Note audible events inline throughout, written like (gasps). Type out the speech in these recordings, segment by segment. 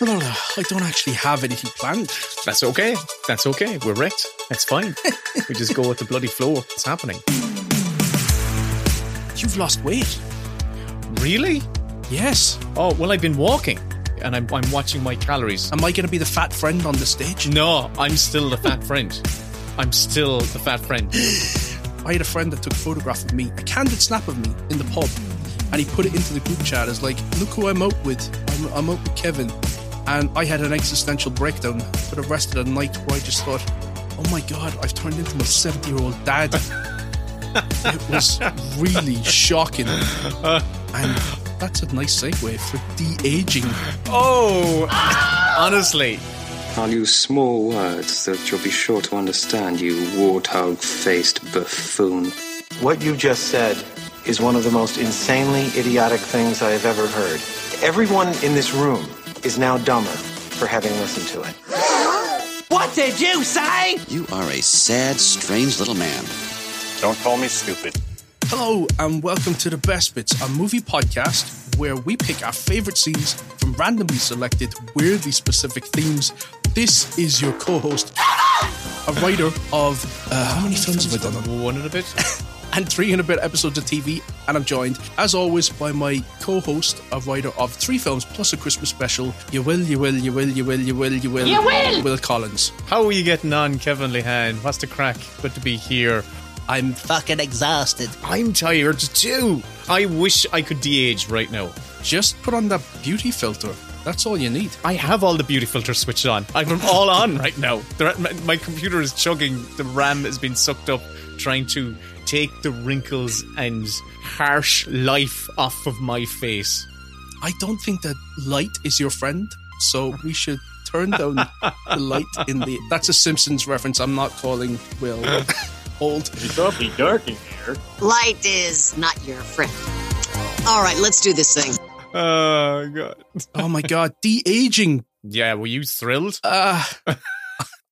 I don't actually have anything planned. That's okay. That's okay. We're wrecked. That's fine. (laughs) we just go with the bloody flow. It's happening. You've lost weight. Really? Yes. Oh, well, I've been walking and I'm, I'm watching my calories. Am I going to be the fat friend on the stage? No, I'm still the fat friend. I'm still the fat friend. (gasps) I had a friend that took a photograph of me, a candid snap of me in the pub, and he put it into the group chat as like, "Look who I'm out with. I'm, I'm out with Kevin." And I had an existential breakdown for the rest of the night where I just thought, "Oh my god, I've turned into my 70 year old dad." (laughs) it was really shocking, and that's a nice segue for de aging. Oh, honestly. I'll use small words that you'll be sure to understand, you warthog faced buffoon. What you just said is one of the most insanely idiotic things I have ever heard. Everyone in this room is now dumber for having listened to it. What did you say? You are a sad, strange little man. Don't call me stupid. Hello, and welcome to the Best Bits, a movie podcast where we pick our favorite scenes from randomly selected, weirdly specific themes. This is your co host, a writer of uh, how many films have I done? One and a bit. (laughs) and three and a bit episodes of TV. And I'm joined, as always, by my co host, a writer of three films plus a Christmas special. You will, you will, you will, you will, you will, you will. You will! Will Collins. How are you getting on, Kevin Lehane? What's the crack? Good to be here. I'm fucking exhausted. I'm tired too. I wish I could de-age right now. Just put on that beauty filter. That's all you need. I have all the beauty filters switched on. I'm all on (laughs) right now. My, my computer is chugging. The RAM has been sucked up, trying to take the wrinkles and harsh life off of my face. I don't think that light is your friend, so we should turn down the (laughs) light in the. That's a Simpsons reference. I'm not calling Will old. It's awfully dark in here. Light is not your friend. All right, let's do this thing. Oh god. Oh my god, de aging. Yeah, were you thrilled? Uh, (laughs)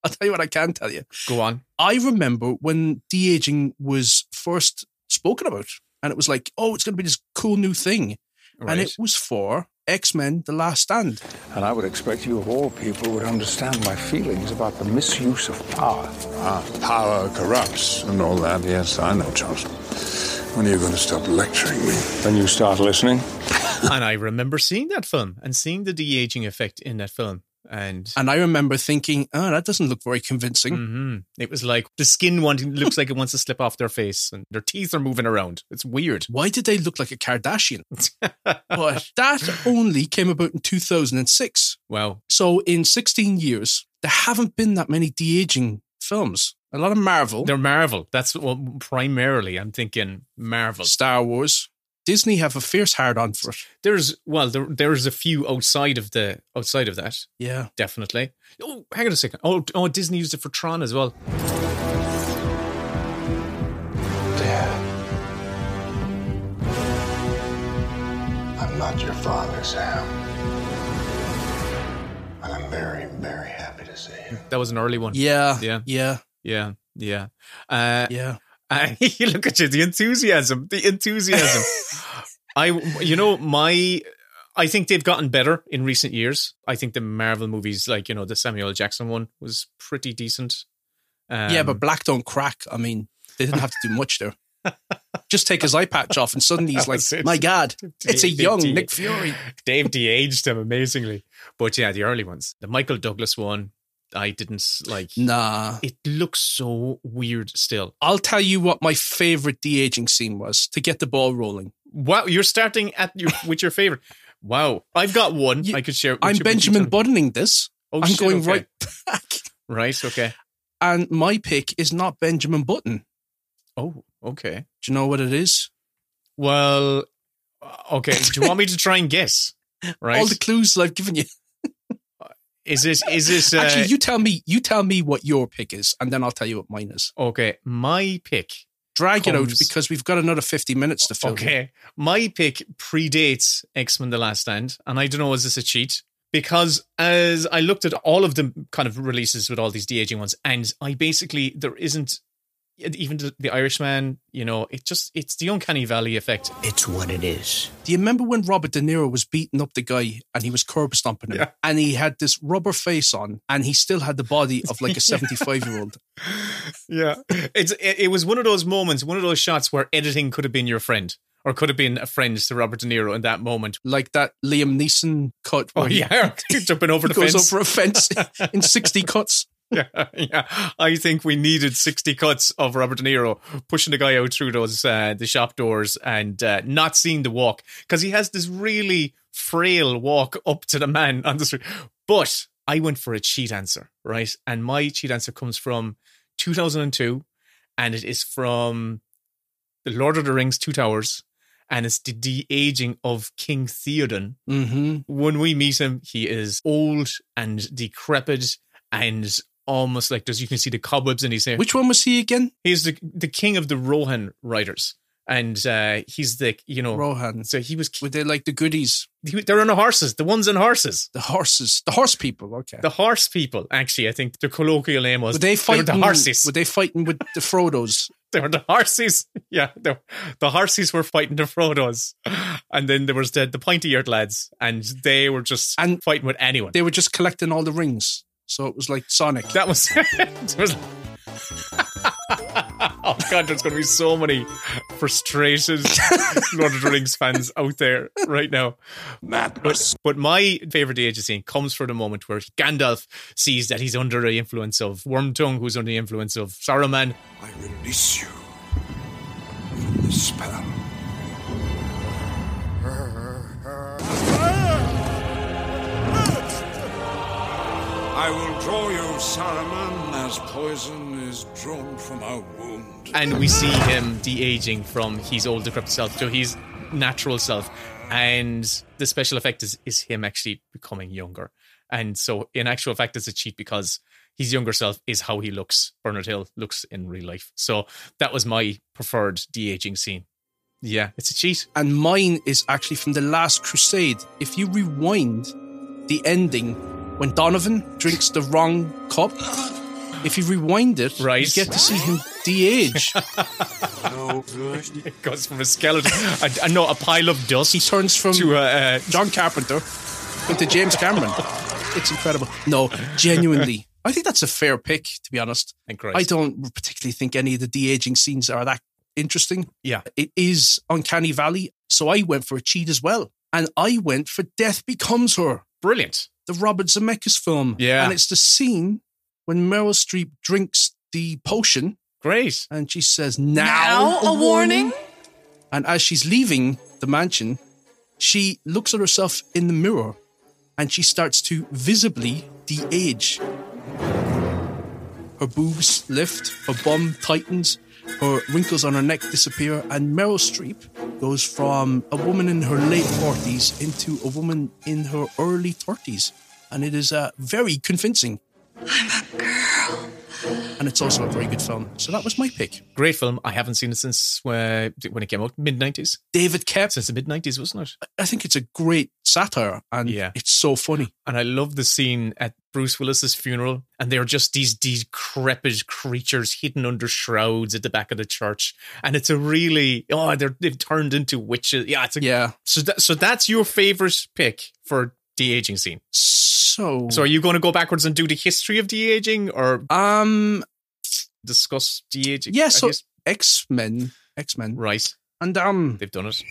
I'll tell you what I can tell you. Go on. I remember when de aging was first spoken about, and it was like, oh, it's going to be this cool new thing, and it was for X Men: The Last Stand. And I would expect you, of all people, would understand my feelings about the misuse of power. Ah, power corrupts and all that. Yes, I know, Charles. When are you going to stop lecturing me? When you start listening. (laughs) and I remember seeing that film and seeing the de-aging effect in that film. And And I remember thinking, oh, that doesn't look very convincing. Mhm. It was like the skin wanting looks like it wants to slip off their face, and their teeth are moving around. It's weird. Why did they look like a Kardashian? (laughs) but that only came about in 2006. Wow. So in 16 years, there haven't been that many de aging films. A lot of Marvel, They're Marvel. That's what primarily I'm thinking Marvel. Star Wars. Disney have a fierce hard on for it. There's well, there, there's a few outside of the outside of that, Yeah. definitely. Oh, hang on a second. Oh, oh, Disney used it for Tron as well. Dad. I'm not your father, Sam. And I'm very, very happy to see you. That was an early one. Yeah. Yeah. Yeah. yeah, yeah. Uh, Yeah. (laughs) You look at you, the enthusiasm, the enthusiasm. I, you know, my, I think they've gotten better in recent years. I think the Marvel movies, like you know, the Samuel Jackson one was pretty decent. Um, yeah, but Black don't crack. I mean, they didn't have to do much there. (laughs) Just take his eye patch off, and suddenly he's like, "My God, (laughs) it's a young Nick Fury." They've de-aged him amazingly, but yeah, the early ones, the Michael Douglas one, I didn't like. Nah, It looks so weird still. I'll tell you what my favorite de aging scene was to get the ball rolling. Wow, you're starting at your (laughs) with your favorite. Wow, I've got one You- I could share. I'm you, but you Benjamin buttoning this. Oh, I'm shit, going okay. right back, (laughs) Right. Okay. and my pick is not Benjamin Button. Oh, okay. Do you know what it is? Well, uh, okay. Do you want me to try and guess? (laughs) Right? All the clues I've given you. Is this is this uh, Actually, you tell me. You tell me what your pick is, and then I'll tell you what mine is. okay? My pick. Drag it out because we've got another 50 minutes to fill. Okay, my pick predates X Men: The Last Stand, and I don't know is this a cheat because as I looked at all of the kind of releases with all these de aging ones, and I basically there isn't even the, the Irishman, you know, it just it's the uncanny valley effect. It's what it is. Do you remember when Robert De Niro was beating up the guy and he was curb stomping him? Yeah. And he had this rubber face on and he still had the body of like a (laughs) 75 year old. Yeah, it's it, it was one of those moments, one of those shots where editing could have been your friend or could have been a friend to Robert De Niro in that moment. Like that Liam Neeson cut. Oh where he- yeah, (laughs) jumping over he the goes fence. over a fence (laughs) in 60 cuts. (laughs) yeah, yeah. I think we needed 60 cuts of Robert De Niro pushing the guy out through those uh, the shop doors and uh, not seeing the walk because he has this really frail walk up to the man on the street. But I went for a cheat answer, right? And my cheat answer comes from 2002 and it is from The Lord of the Rings Two Towers and it's the de-aging of King Theoden Mm-hmm. when we meet him, he is old and decrepit and almost like there's you can see the cobwebs in his hair. Which one was he again? He's the the king of the Rohan riders, and uh, he's the you know Rohan. So he was Were they like the goodies? he, they're on the horses, the ones on horses, The horses. The horse people. Okay. the horse people. Actually, I think the colloquial name was were they fighting? the horses. Were they fighting with the Frodos? (laughs) They were the horses. (laughs) Yeah, the, the horses were fighting the Frodos, and then there was the the pointy eared lads, and they were just And- fighting with anyone. They were just collecting all the rings. So it was like Sonic. That was. (laughs) it was (laughs) oh god, there's going to be so many frustrated Lord of the Rings fans out there right now. But, but my favorite age scene comes for the moment where Gandalf sees that he's under the influence of Wormtongue, who's under the influence of Saruman. I release you from the spell. I will draw you, Saruman, as poison is drawn from a wound. and we see him de-aging from his old decrepit self to his natural self. And the special effect is, is him actually becoming younger. And so in actual fact it's a cheat because his younger self is how he looks. Bernard hill looks in real life. So that was my preferred de-aging scene. Yeah it's a cheat. And mine is actually from the Last Crusade. If you rewind the ending when Donovan drinks the wrong cup, if you rewind it, Right. you get to see him de-age. (laughs) it goes from a skeleton I, know a pile of dust he turns from to a uh, John Carpenter into James Cameron. It's incredible. No, genuinely. I think that's a fair pick, to be honest. I don't particularly think any of the de-aging scenes are that interesting. yeah It is Uncanny Valley, so I went for a cheat as well. And I went for Death Becomes Her, brilliant the Robert Zemeckis film. Yeah. And it's the scene when Meryl Streep drinks the potion great and she says, Now, a warning. And as she's leaving the mansion, she looks at herself in the mirror and she starts to visibly de age. Her boobs lift, her bum tightens, her wrinkles on her neck disappear, and Meryl Streep goes from a woman in her late 40s into a woman in her early 30s. And it is uh, very convincing. I'm a girl. And it's also a very good film. So that was my pick. great film i haven't seen it since uh, when it came out mid-90s David Kep. since the mid-90s wasn't it I think it's a great satire and Yeah. it's so funny. And I love the scene at Bruce Willis's funeral, and they're just these decrepit creatures hidden under shrouds at the back of the church. And it's a really oh, they're they've turned into witches. Yeah, it's a, Yeah. So that so that's your favorite pick for de aging scene. So, So are you going to go backwards and do the history of de aging, or um, discuss de aging? yeah, so X Men, X Men, right, and um, they've done it.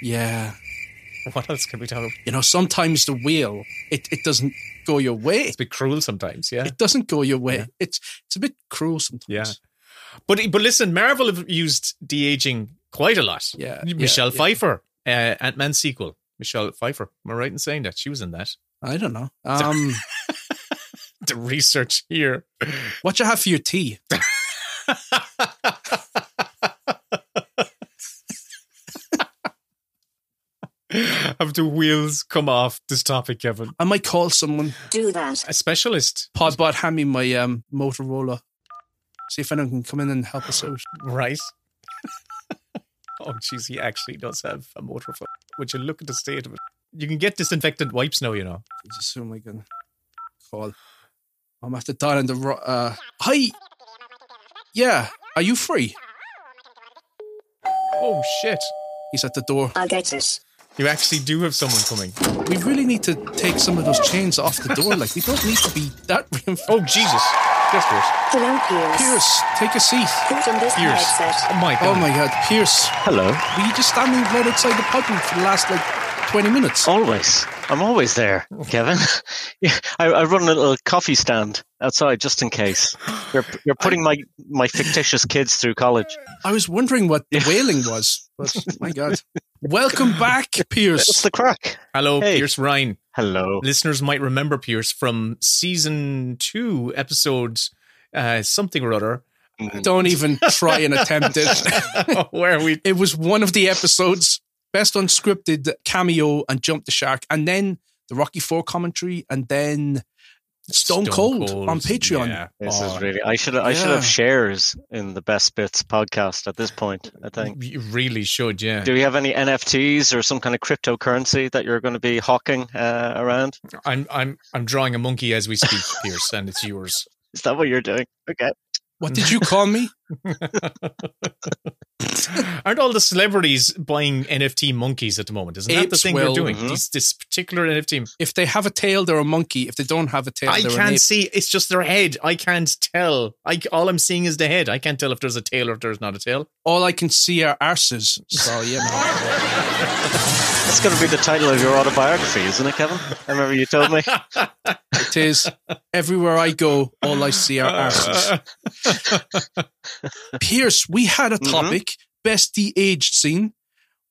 yeah, (laughs) What else can we talk about? you know, sometimes the wheel it, it doesn't go your way. It's a bit cruel sometimes. Yeah, It doesn't go your way. Yeah. It's it's a bit cruel sometimes. Yeah. But but listen, Marvel have used de aging quite a lot. Yeah, Michelle yeah, yeah. Pfeiffer, uh, Ant Man sequel. Michelle Pfeiffer. Am I right in saying that she was in that? I don't know. (laughs) Um, (laughs) The research here. what you have for your tea? (laughs) Have the wheels come off this topic, Kevin? I might call someone. Do that. A specialist, Podbot, hand me my um Motorola. See if anyone can come in and help us out. right? (laughs) oh, jeez, he actually does have a motor phone. Would you look at the state of it? You can get disinfectant wipes now, you know. Jesus, who am I gonna call? I'm after dialing the ro- uh Hi Yeah, are you free? Oh shit! He's at the door. I'll get this. You actually do have someone coming. We really need to take some of those chains off the door. Like we don't need to be that reinforced. Oh Jesus! Yes, Pierce. Hello, Pierce. Pierce, take a seat. Put on this Pierce. headset. Oh my God. Oh god! my god, Pierce. Hello. Were you just standing right outside the pub for the last like twenty minutes? Always. I'm always there, Kevin. (laughs) yeah, I, I run a little coffee stand outside just in case. You're, you're putting my, my fictitious kids through college. I was wondering what the wailing was, but my god. Welcome back, What's (laughs) Pierce. the crack? Hello, Hey. Pierce Ryan. Hello. Listeners might remember Pierce from season two, episode uh, something or other, Don't even try and attempt it. (laughs) where we It was one of the episodes, best unscripted cameo and Jump the Shark, and then the Rocky Four commentary, and then Stone, Cold, on Patreon. Yeah. This Oh, is really. I should. I should have shares in the Best Bits podcast at this point. I think. You really should, yeah. Do we have any NFTs or some kind of cryptocurrency that you're going to be hawking uh, around? I'm I'm I'm drawing a monkey as we speak, Pierce, and it's yours. (laughs) Is that what you're doing? Okay. What did you call me? (laughs) Aren't all the celebrities buying NFT monkeys at the moment? Isn't that the thing will. they're doing? Mhm. These, this particular NFT. If they have a tail, they're a monkey. If they don't have a tail, I they're an can't ape. see. It's just their head. I can't tell. I all I'm seeing is the head. I can't tell if there's a tail or if there's not a tail. All I can see are arses. So you know, (laughs) That's going to be the title of your autobiography, isn't it, Kevin? I remember you told me. it is. Everywhere I go, all I see are arses. (laughs) Pierce, we had a Mhm. topic, best de-aged scene.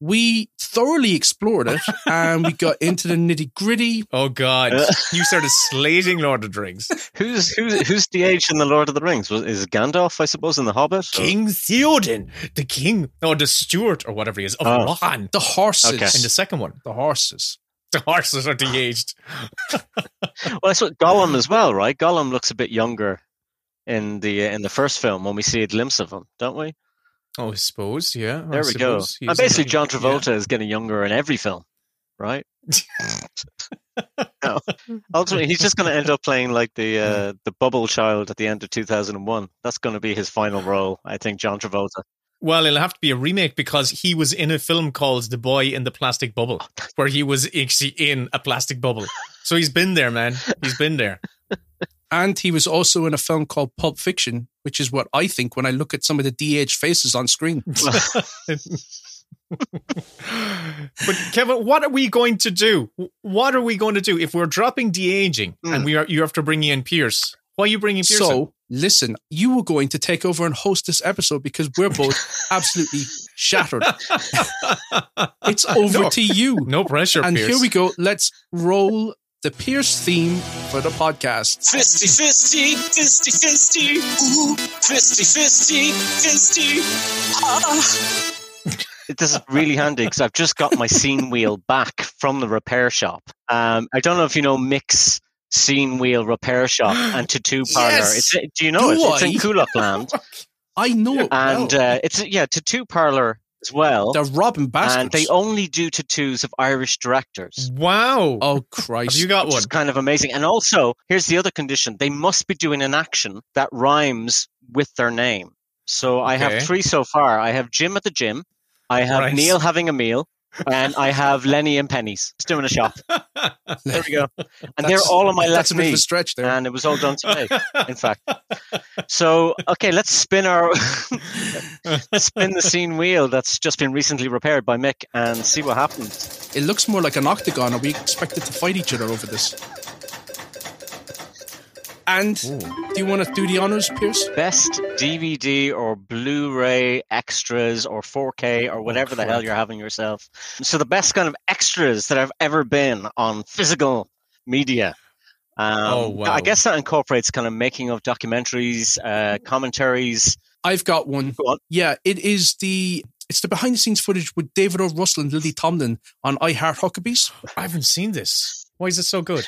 We thoroughly explored it, and we got into the nitty gritty. Oh God! Uh. you started slating Lord of the Rings. Who's who's who's the age in the Lord of the Rings? Was is Gandalf? I suppose in the Hobbit. or- King Theoden, the king, or the Stewart, or whatever he is, of Oh. Rohan. The horses. Okay. In the second one, The horses. the horses are de-aged. (laughs) Well, that's what Gollum as well, right? Gollum looks a bit younger in the uh, in the first film when we see a glimpse of him, don't we? Oh, I suppose, yeah. I There we go. And basically, John yeah. Travolta is getting younger in every film, right? (laughs) (laughs) no. Ultimately, he's just going to end up playing like the uh, the bubble child at the end of 2001. That's going to be his final role, I think. John Travolta. Well, it'll have to be a remake because he was in a film called The Boy in the Plastic Bubble, where he was actually in a plastic bubble. So he's been there, man. He's been there. (laughs) And he was also in a film called Pulp Fiction, which is what I think when I look at some of the de-aged faces on screen. (laughs) but Kevin, what are we going to do? What are we going to do if we're dropping de aging and hmm. we are you have to bring in Pierce? Why are you bringing Pierce? in? So, listen, you were going to take over and host this episode because we're both (laughs) absolutely shattered. (laughs) it's over No. to you. no pressure, and Pierce. here we go. Let's roll the Pierce theme for the podcast. Fisty, fisty, fisty, fisty, ooh, fisty, fisty, fisty, ah. This is really handy because I've just got my scene wheel back from the repair shop. Um, I don't know if you know Mix Scene Wheel Repair Shop (gasps) and Tattoo Parlor. Yes! It's, do you know Do it? It's in I? Kulakland. (laughs) I know it and well. uh, it's yeah, Tattoo Parlor as well. They're robbing bastards. and they only do tattoos of Irish directors. wow. oh, Christ. have you got Which one? is kind of amazing. And also, here's the other condition: they must be doing an action that rhymes with their name. So I Okay. have three so far. I have Jim at the gym. I have Right. Neil having a meal, and I have Lenny and Pennies just doing a shop. There we go. (laughs) And they're all on my That's left a bit of a stretch there. And it was all done today, (laughs) in fact. So, okay, let's spin our (laughs) let's spin the scene wheel that's just been recently repaired by Mick and see what happens. It looks more like an octagon. Are we expected to fight each other over this? And do you want to do the honors, Pierce? Best DVD or Blu-ray extras or 4K or whatever the hell you're having yourself. So the best kind of extras that I've ever been on physical media. Um, Oh, wow. I guess that incorporates kind of making of documentaries, uh, commentaries. I've got one. Go on. Yeah, it is the it's the behind the scenes footage with David O. Russell and Lily Tomlin on I Heart Huckabees. I haven't seen this. Why is it so good?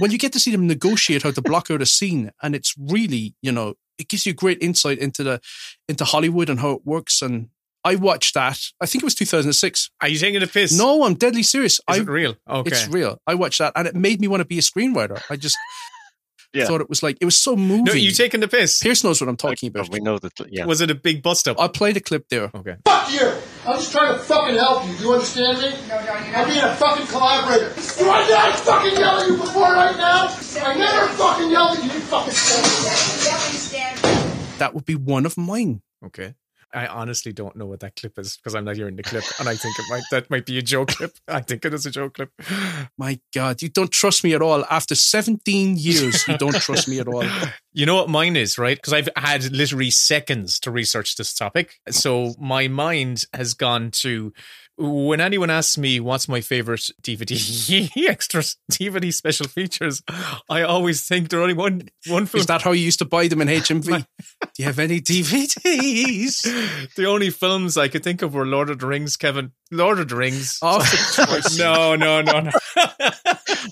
When you get to see them negotiate how to block out a scene, and it's really, you know, it gives you great insight into the into Hollywood and how it works. And I watched that. I think it was 2006. Are you taking a piss? No, I'm deadly serious. Is I, it real? Okay. It's real. I watched that, and it made me want to be a screenwriter. I just (laughs) Yeah. thought it was like it was so moving. No, you taking the piss? Pierce knows what I'm talking about. We know that. Yeah. Was it a big bust up? I'll play the clip there. Okay. Fuck you! I'm just trying to fucking help you. Do you understand me? No, no, I'm being a fucking collaborator. Do I not fucking yell at you before right now? I never fucking yelled at you, you fucking That would be one of mine. Okay. I honestly don't know what that clip is because I'm not hearing the clip, and I think it might that might be a joke clip. (laughs) I think it is a joke clip. (gasps) My God, you don't trust me at all. After 17 years, you don't trust me at all. (laughs) You know what mine is, right? Because I've had literally seconds to research this topic. So my mind has gone to when anyone asks me what's my favorite DVD (laughs) extra DVD special features, I always think there only one one film. Is that how you used to buy them in (laughs) HMV? Do you have any DVDs? (laughs) the only films I could think of were Lord of the Rings, Kevin. Lord of the Rings. Oh, no, no, no, no.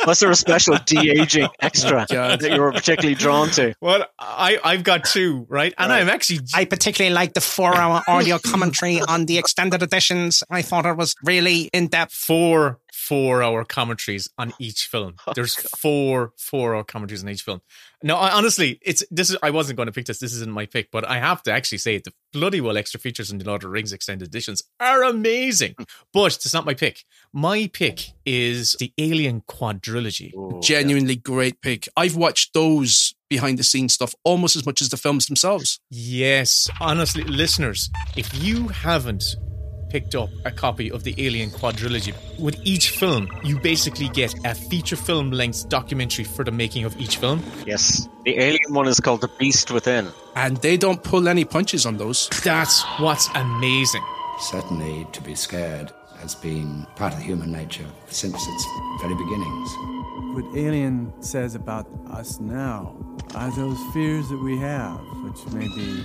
Was there a special de aging oh, extra God. that you were particularly drawn to? Well, I I've got two, right? And I'm actually I particularly like the four hour audio commentary on the extended editions. I thought it was really in depth. four four hour commentaries on each film. Oh, There's four four hour commentaries on each film. No, I, honestly, it's this is I wasn't going to pick this. This isn't my pick, but I have to actually say it. the bloody well extra features in the Lord of the Rings extended editions are amazing. Hmm. But it's not my pick. My pick is the Alien quadrilogy. Genuinely great pick. I've watched those behind the scenes stuff almost as much as the films themselves. Yes, honestly, listeners, if you haven't picked up a copy of the Alien quadrilogy, with each film, you basically get a feature film length documentary for the making of each film. Yes. The alien one is called The Beast Within. And they don't pull any punches on those. That's what's amazing. Certainly, to be scared has been part of human nature since its very beginnings. What Alien says about us now are those fears that we have, which may be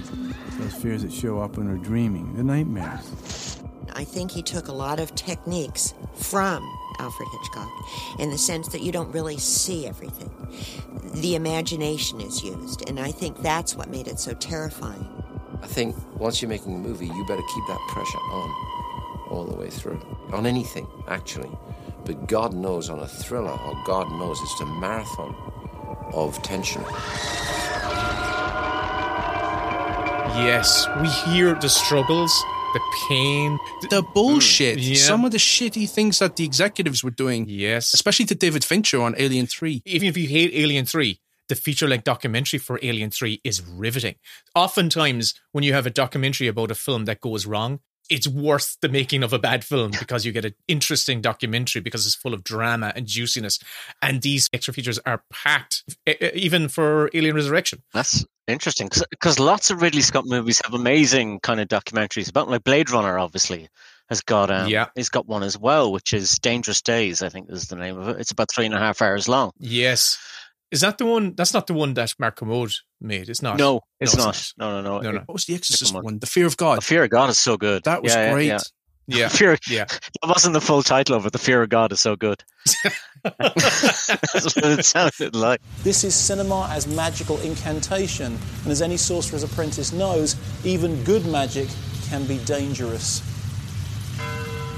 those fears that show up when we're dreaming, the nightmares. I think he took a lot of techniques from Alfred Hitchcock in the sense that you don't really see everything. The imagination is used, and I think that's what made it so terrifying. I think once you're making a movie, you better keep that pressure on all the way through. On anything, actually. But God knows on a thriller, or God knows it's a marathon of tension. Yes, we hear the struggles, the pain, The bullshit. Mm, yeah. Some of the shitty things that the executives were doing. Yes. Especially to David Fincher on Alien 3. Even if you hate Alien 3, the feature length documentary for Alien 3 is riveting. Oftentimes, when you have a documentary about a film that goes wrong, it's worth the making of a bad film (laughs) because you get an interesting documentary because it's full of drama and juiciness. And these extra features are packed, even for Alien Resurrection. That's interesting because lots of Ridley Scott movies have amazing kind of documentaries about, like Blade Runner, obviously has got um, Yeah. he's got one as well, which is Dangerous Days, I think is the name of it. It's about three and a half hours long. Yes. Is that the one? That's not the one that Mark Kermode made. It's not. No, it's not. No, no, no. No, no. What was the Exorcist one? The Fear of God. The Fear of God is so good. That was yeah, great. yeah. Yeah. (laughs) Fear, Yeah. (laughs) That wasn't the full title of it. The Fear of God is so good. (laughs) That's what it sounded like. This is cinema as magical incantation, and as any sorcerer's apprentice knows, even good magic can be dangerous.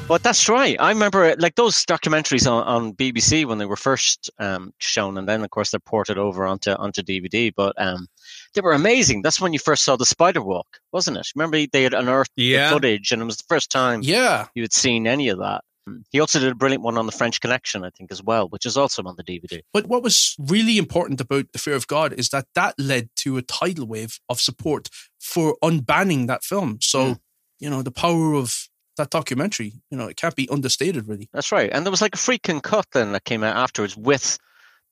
But that's right. I remember like those documentaries on, on BBC when they were first um, shown, and then of course they're ported over onto onto DVD. But um, they were amazing. That's when you first saw the Spider Walk, wasn't it? Remember they had unearthed Yeah. the footage, and it was the first time Yeah. you had seen any of that. He also did a brilliant one on the French Connection, I think, as well, which is also on the DVD. But what was really important about The Fear of God is that that led to a tidal wave of support for unbanning that film. So, Hmm. you know, the power of that documentary, you know, it can't be understated, really. That's right. And there was like a freaking cut then that came out afterwards with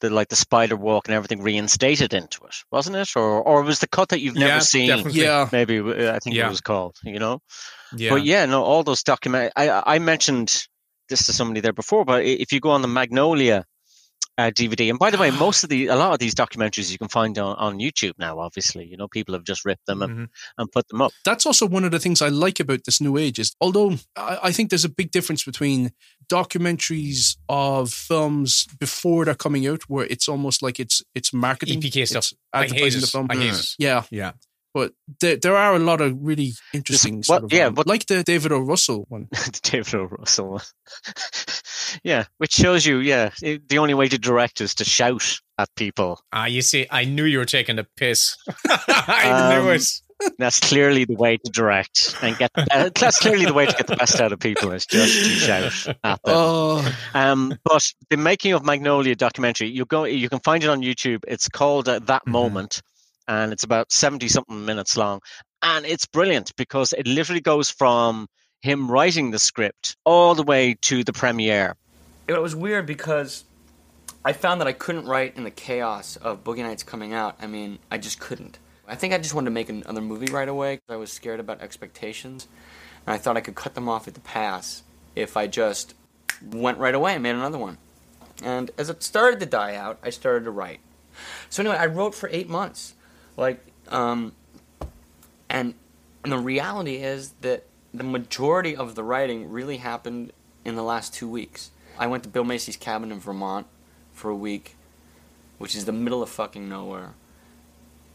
the like the spider walk and everything reinstated into it, wasn't it? Or or was the cut that you've never Yeah, seen? definitely. Yeah. maybe uh, I think Yeah. it was called. You know, Yeah. but yeah, no, all those document. I I mentioned this to somebody there before, but if you go on the Magnolia uh, DVD, and by the way, (gasps) most of the a lot of these documentaries you can find on, on YouTube now. Obviously, you know, people have just ripped them and, Mhm. and put them up. That's also one of the things I like about this new age is although I, I think there's a big difference between documentaries of films before they're coming out where it's almost like it's it's marketing EPK stuff. it's I hate advertising the film. I hate. Yeah. Yeah. But there, there are a lot of really interesting, what- sort of, yeah, um, but- like the David O. Russell one. (laughs) the David O. Russell one. (laughs) yeah, which shows you, yeah, it- the only way to direct is to shout at people. Ah, you see, I knew you were taking a piss. (laughs) I knew Um, it. That's clearly the way to direct and get. Uh, that's clearly the way to get the best out of people is just to shout at them. Oh, Um, but the making of Magnolia documentary, you go, you can find it on YouTube. It's called uh, That Moment, and it's about seventy something minutes long, and it's brilliant because it literally goes from him writing the script all the way to the premiere. it was weird because I found that I couldn't write in the chaos of Boogie Nights coming out. I mean, I just couldn't. I think I just wanted to make another movie right away. I was scared about expectations, and I thought I could cut them off at the pass if I just went right away and made another one. And as it started to die out, I started to write. So anyway, I wrote for eight months, like, um, and and the reality is that the majority of the writing really happened in the last two weeks. I went to Bill Macy's cabin in Vermont for a week, which is the middle of fucking nowhere.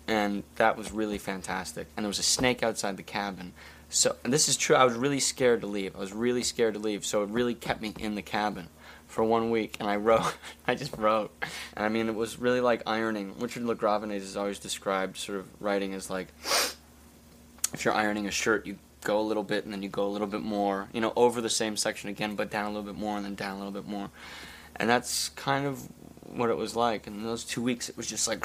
And that was really fantastic. And there was a snake outside the cabin. So, and this is true, I was really scared to leave. I was really scared to leave, so it really kept me in the cabin for one week. And I wrote, (laughs) I just wrote. And I mean, it was really like ironing. Richard LaGravenese has always described sort of writing as like if you're ironing a shirt, you go a little bit and then you go a little bit more, you know, over the same section again, but down a little bit more and then down a little bit more. And that's kind of what it was like. And those two weeks, it was just like,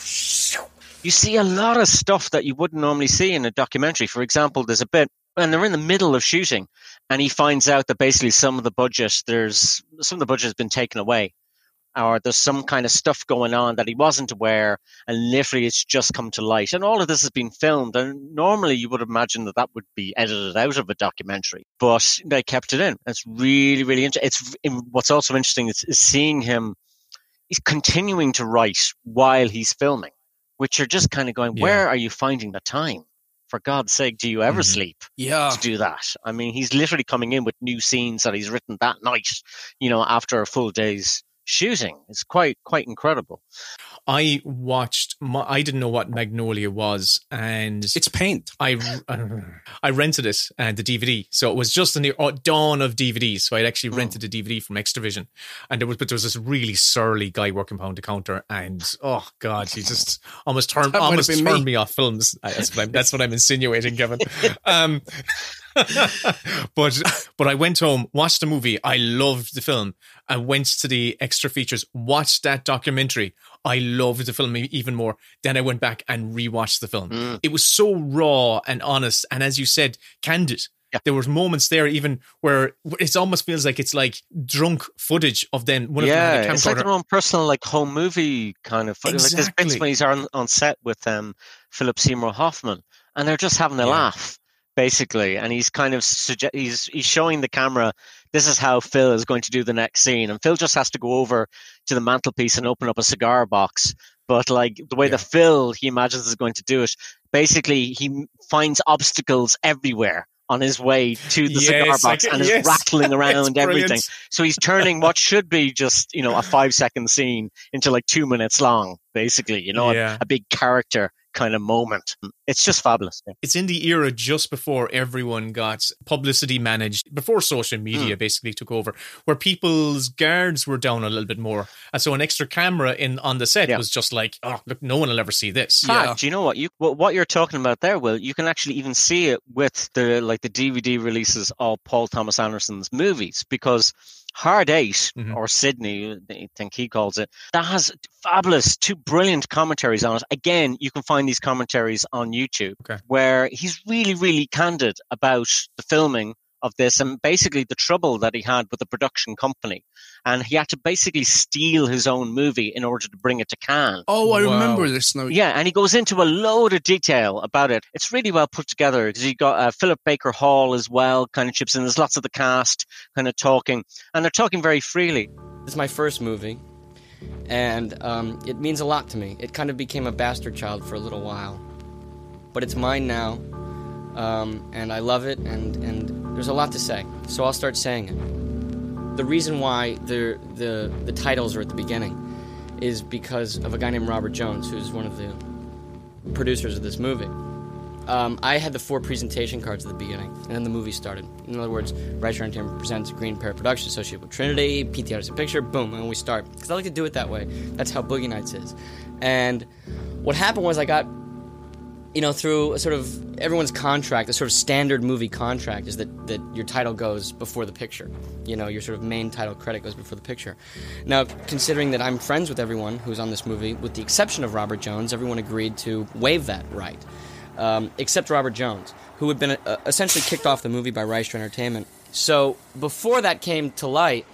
You see a lot of stuff that you wouldn't normally see in a documentary. For example, there's a bit, and they're in the middle of shooting, and he finds out that basically some of the budget, there's some of the budget has been taken away, or there's some kind of stuff going on that he wasn't aware, and literally it's just come to light. And all of this has been filmed, and normally you would imagine that that would be edited out of a documentary, but they kept it in. It's really, really interesting. It's in- what's also interesting is, is seeing him. He's continuing to write while he's filming which are just kind of going, Yeah. where are you finding the time? For God's sake, do you ever Mhm. sleep Yeah. to do that? I mean, he's literally coming in with new scenes that he's written that night, you know, after a full day's shooting. It's quite, quite incredible. I watched. My, I didn't know what Magnolia was, and it's paint. I I rented it and the DVD, so it was just in the uh, dawn of DVDs. So I'd Hmm. actually rented a DVD from Xtra-vision, and there was but there was this really surly guy working behind the counter, and oh god, he just almost (laughs) turned That might have almost turned me. me off films. Uh, That's what I'm, that's what I'm insinuating, Kevin. (laughs) Um, (laughs) but but I went home, watched the movie. I loved the film. I went to the extra features, watched that documentary. I loved the film even more. Then I went back and rewatched the film. Mm. It was so raw and honest, and as you said, candid. There was moments there even where it almost feels like it's like drunk footage of then one of them yeah, it's like their own personal, like home movie kind of. Like there's bits Exactly. when he's on, on set with um, Philip Seymour Hoffman, and they're just having a laugh, basically. And he's kind of sugge- he's he's showing the camera this is how Phil is going to do the next scene, and Phil just has to go over to the mantelpiece and open up a cigar box. But like the way the Phil he imagines is going to do it, basically he finds obstacles everywhere on his way to the Yes, cigar box and is yes. rattling (laughs) around everything. So he's turning what should be just, you know, a five second scene into like two minutes long, basically, you know, a- a, big character kind of moment. It's just fabulous. Yeah. It's in the era just before everyone got publicity managed, before social media hmm. basically took over, where people's guards were down a little bit more. And so an extra camera in on the set was just like, oh, look, no one will ever see this. Yeah. Fact, you know what you what, what you're talking about there, Will? You can actually even see it with the like the DVD releases of Paul Thomas Anderson's movies because Hard 8 Mm-hmm. or Sydney, I think he calls it, that has fabulous, two brilliant commentaries on it. Again, you can find these commentaries on YouTube okay. where he's really, really candid about the filming of this and basically the trouble that he had with the production company. And he had to basically steal his own movie in order to bring it to Cannes. Oh, I remember this now. Yeah, and he goes into a load of detail about it. It's really well put together because you got uh, Philip Baker Hall as well, kind of chips in. There's lots of the cast kind of talking, and they're talking very freely. It's my first movie, and um, it means a lot to me. It kind of became a bastard child for a little while, but it's mine now, um, and I love it, and, and there's a lot to say, so I'll start saying it. The reason why the, the, the titles are at the beginning is because of a guy named Robert Jones, who's one of the producers of this movie. um, I had the four presentation cards at the beginning, and then the movie started. In other words, Rysher Entertainment presents Green Parrot Productions associated with Trinity, PT Artists and Picture, boom, and we start. Because I like to do it that way. That's how Boogie Nights is. And what happened was I got, you know, through a sort of everyone's contract, the sort of standard movie contract is that, that your title goes before the picture. You know, your sort of main title credit goes before the picture. Now, considering that I'm friends with everyone who's on this movie, with the exception of Robert Jones, everyone agreed to waive that right um, except Robert Jones, who had been uh, essentially kicked off the movie by Rysher Entertainment. So before that came to light,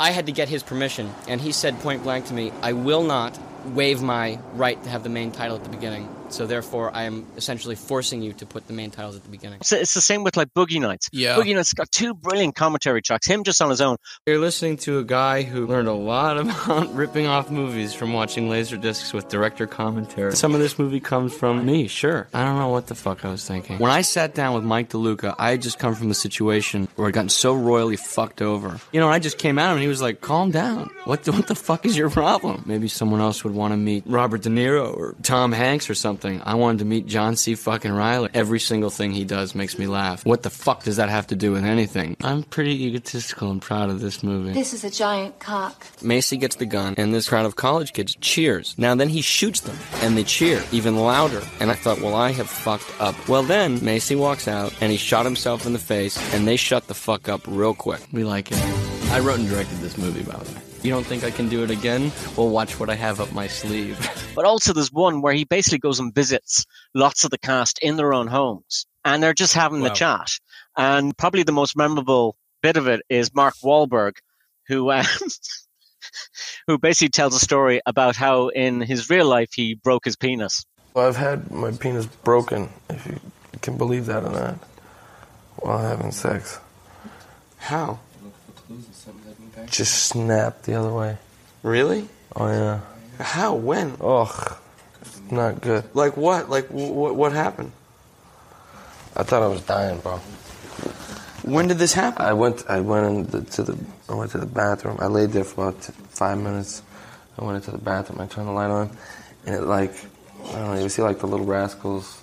I had to get his permission, and he said point blank to me, I will not waive my right to have the main title at the beginning. So therefore, I am essentially forcing you to put the main titles at the beginning. It's, it's the same with like Boogie Nights. Yeah. Boogie Nights got two brilliant commentary tracks. Him just on his own. You're listening to a guy who learned a lot (laughs) about ripping off movies from watching laser discs with director commentary. Some of this movie comes from me, sure. I don't know what the fuck I was thinking. When I sat down with Mike DeLuca, I had just come from a situation where I'd gotten so royally fucked over. You know, and I just came at him and he was like, calm down. What the, what the fuck is your problem? Maybe someone else would want to meet Robert De Niro or Tom Hanks or something. I wanted to meet John C. fucking Riley. Every single thing he does makes me laugh. What the fuck does that have to do with anything? I'm pretty egotistical and proud of this movie. This is a giant cock. Macy gets the gun, and this crowd of college kids cheers. Now, then he shoots them, and they cheer even louder. And I thought, well, I have fucked up. Well, then Macy walks out, and he shot himself in the face, and they shut the fuck up real quick. We like it. I wrote and directed this movie, by the way. You don't think I can do it again? Well, watch what I have up my sleeve. (laughs) But also, there's one where he basically goes and visits lots of the cast in their own homes, and they're just having the chat. And probably the most memorable bit of it is Mark Wahlberg, who (laughs) um, who basically tells a story about how in his real life he broke his penis. Well, I've had my penis broken, if you can believe that or not, while having sex. How? Just snapped the other way. Really? Oh, yeah. How? When? Ugh. Not good. Like what? Like what? What happened? I thought I was dying, bro. When did this happen? I went. I went into to the. I went to the bathroom. I laid there for about t- five minutes. I went into the bathroom. I turned the light on, and it like I don't know. You see like the Little Rascals,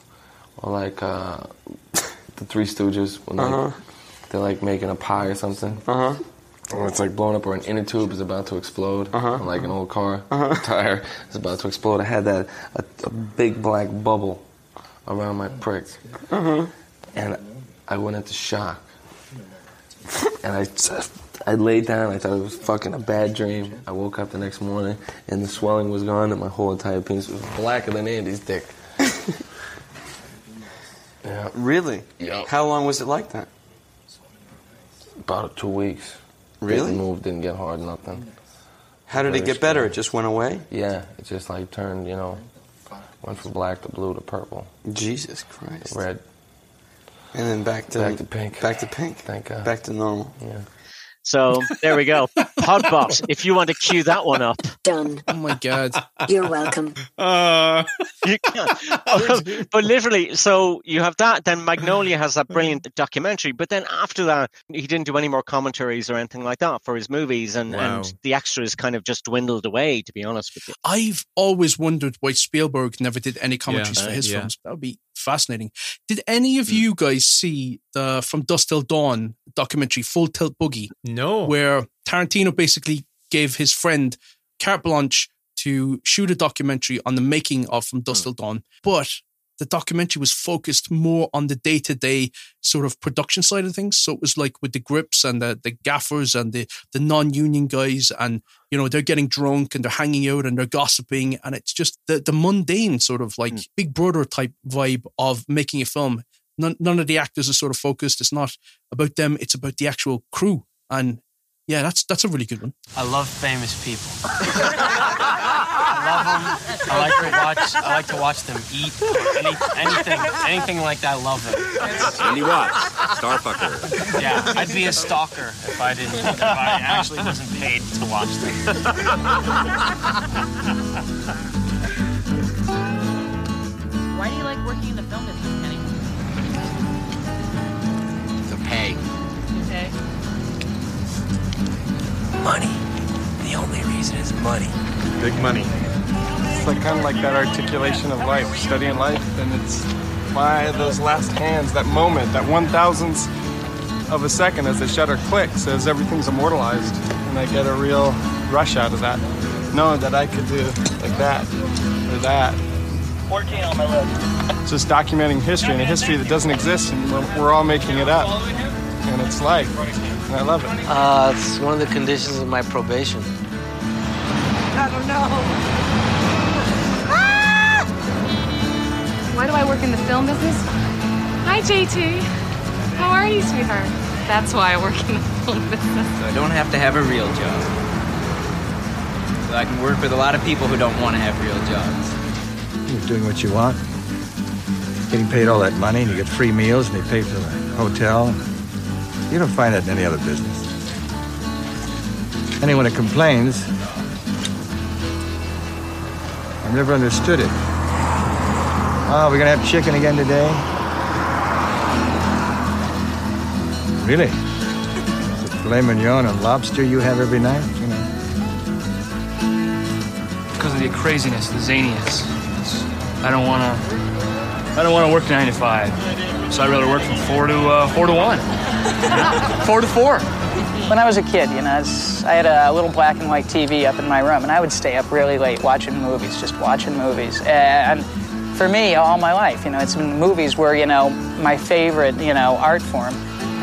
or like uh, (laughs) the Three Stooges when Uh-huh. they're like making a pie or something. Uh huh. Or it's like blown up, or an inner tube is about to explode, Uh-huh. like an old car Uh-huh. (laughs) tire is about to explode. I had that a, a big black bubble around my prick, Uh-huh. and I went into shock. and I, I laid down. I thought it was fucking a bad dream. I woke up the next morning, and the swelling was gone, and my whole entire penis was blacker than Andy's dick. yeah, (laughs) Really? Yeah. How long was it like that? about two weeks. Really? Didn't move, didn't get hard, nothing. How did it get better? strong. It just went away. Yeah, it just like turned, you know, went from black to blue to purple, Jesus Christ. red. And then back to Back to pink. Back to pink. Thank God. Back to normal. Yeah. So there we go. Podbot, (laughs) if you want to cue that one up. Done. Oh my god. You're welcome. (laughs) Uh, You can. (laughs) but literally, so you have that. Then Magnolia has that brilliant documentary. But then after that, he didn't do any more commentaries or anything like that for his movies, and, Wow. and the extras kind of just dwindled away. To be honest with you, I've always wondered why Spielberg never did any commentaries Yeah, for uh, his yeah. films. That would be fascinating. Did any of mm. you guys see the From Dusk Till Dawn documentary Full Tilt Boogie? no. Where Tarantino basically gave his friend carte blanche to shoot a documentary on the making of From Dusk mm. Till Dawn, but the documentary was focused more on the day to day sort of production side of things. So it was like with the grips and the, the gaffers and the, the non union guys, and you know, they're getting drunk and they're hanging out and they're gossiping. And it's just the, the mundane sort of like hmm. Big Brother type vibe of making a film. None, none of the actors are sort of focused. It's not about them, it's about the actual crew. And yeah, that's that's a really good one. I love famous people. (laughs) I love them. I like to watch. I like to watch them eat. Any, anything, anything like that. I love them. Andy Watts, Starfucker. Yeah, I'd be a stalker if I didn't. If I actually wasn't paid to watch them. Why do you like working in the film business, Kenny? The pay. Okay. Money. The only reason is money. Big money. It's like kind of like that articulation of life, studying life, and it's by those last hands, that moment, that one thousandth of a second as the shutter clicks, as everything's immortalized, and I get a real rush out of that. Knowing that I could do like that or that. 14 on my list. Just documenting history and a history that doesn't exist, and we're, we're all making it up. And it's life, and I love it. Uh, it's one of the conditions of my probation. I don't know. Ah! Why do I work in the film business? Hi, JT. How are you, sweetheart? That's why I work in the film business. So I don't have to have a real job. So I can work with a lot of people who don't want to have real jobs. You're doing what you want. Getting paid all that money, and you get free meals, and they pay for the hotel. You don't find that in any other business. Anyone that complains, I've never understood it. Oh, we're gonna have chicken again today? Really? Is it filet mignon and lobster you have every night? You know. Because of the craziness, the zaniness. It's- I don't want to. I don't want to work nine to five. So I'd rather work from four to uh, four to one. (laughs) four to four. When I was a kid, you know, I had a little black and white TV up in my room, and I would stay up really late watching movies, just watching movies. And for me, all my life, you know, it's been movies were, you know, my favorite, you know, art form.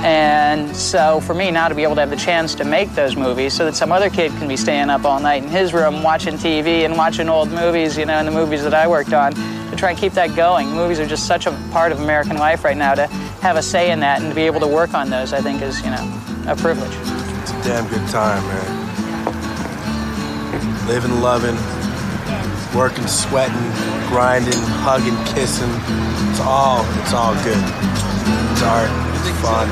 And so for me now to be able to have the chance to make those movies so that some other kid can be staying up all night in his room watching TV and watching old movies, you know, and the movies that I worked on, to try and keep that going. Movies are just such a part of American life right now to have a say in that and to be able to work on those, I think is, you know, a privilege. It's a damn good time, man. Living, loving, working, sweating, grinding, hugging, kissing. It's all, it's all good. It's art, it's fun.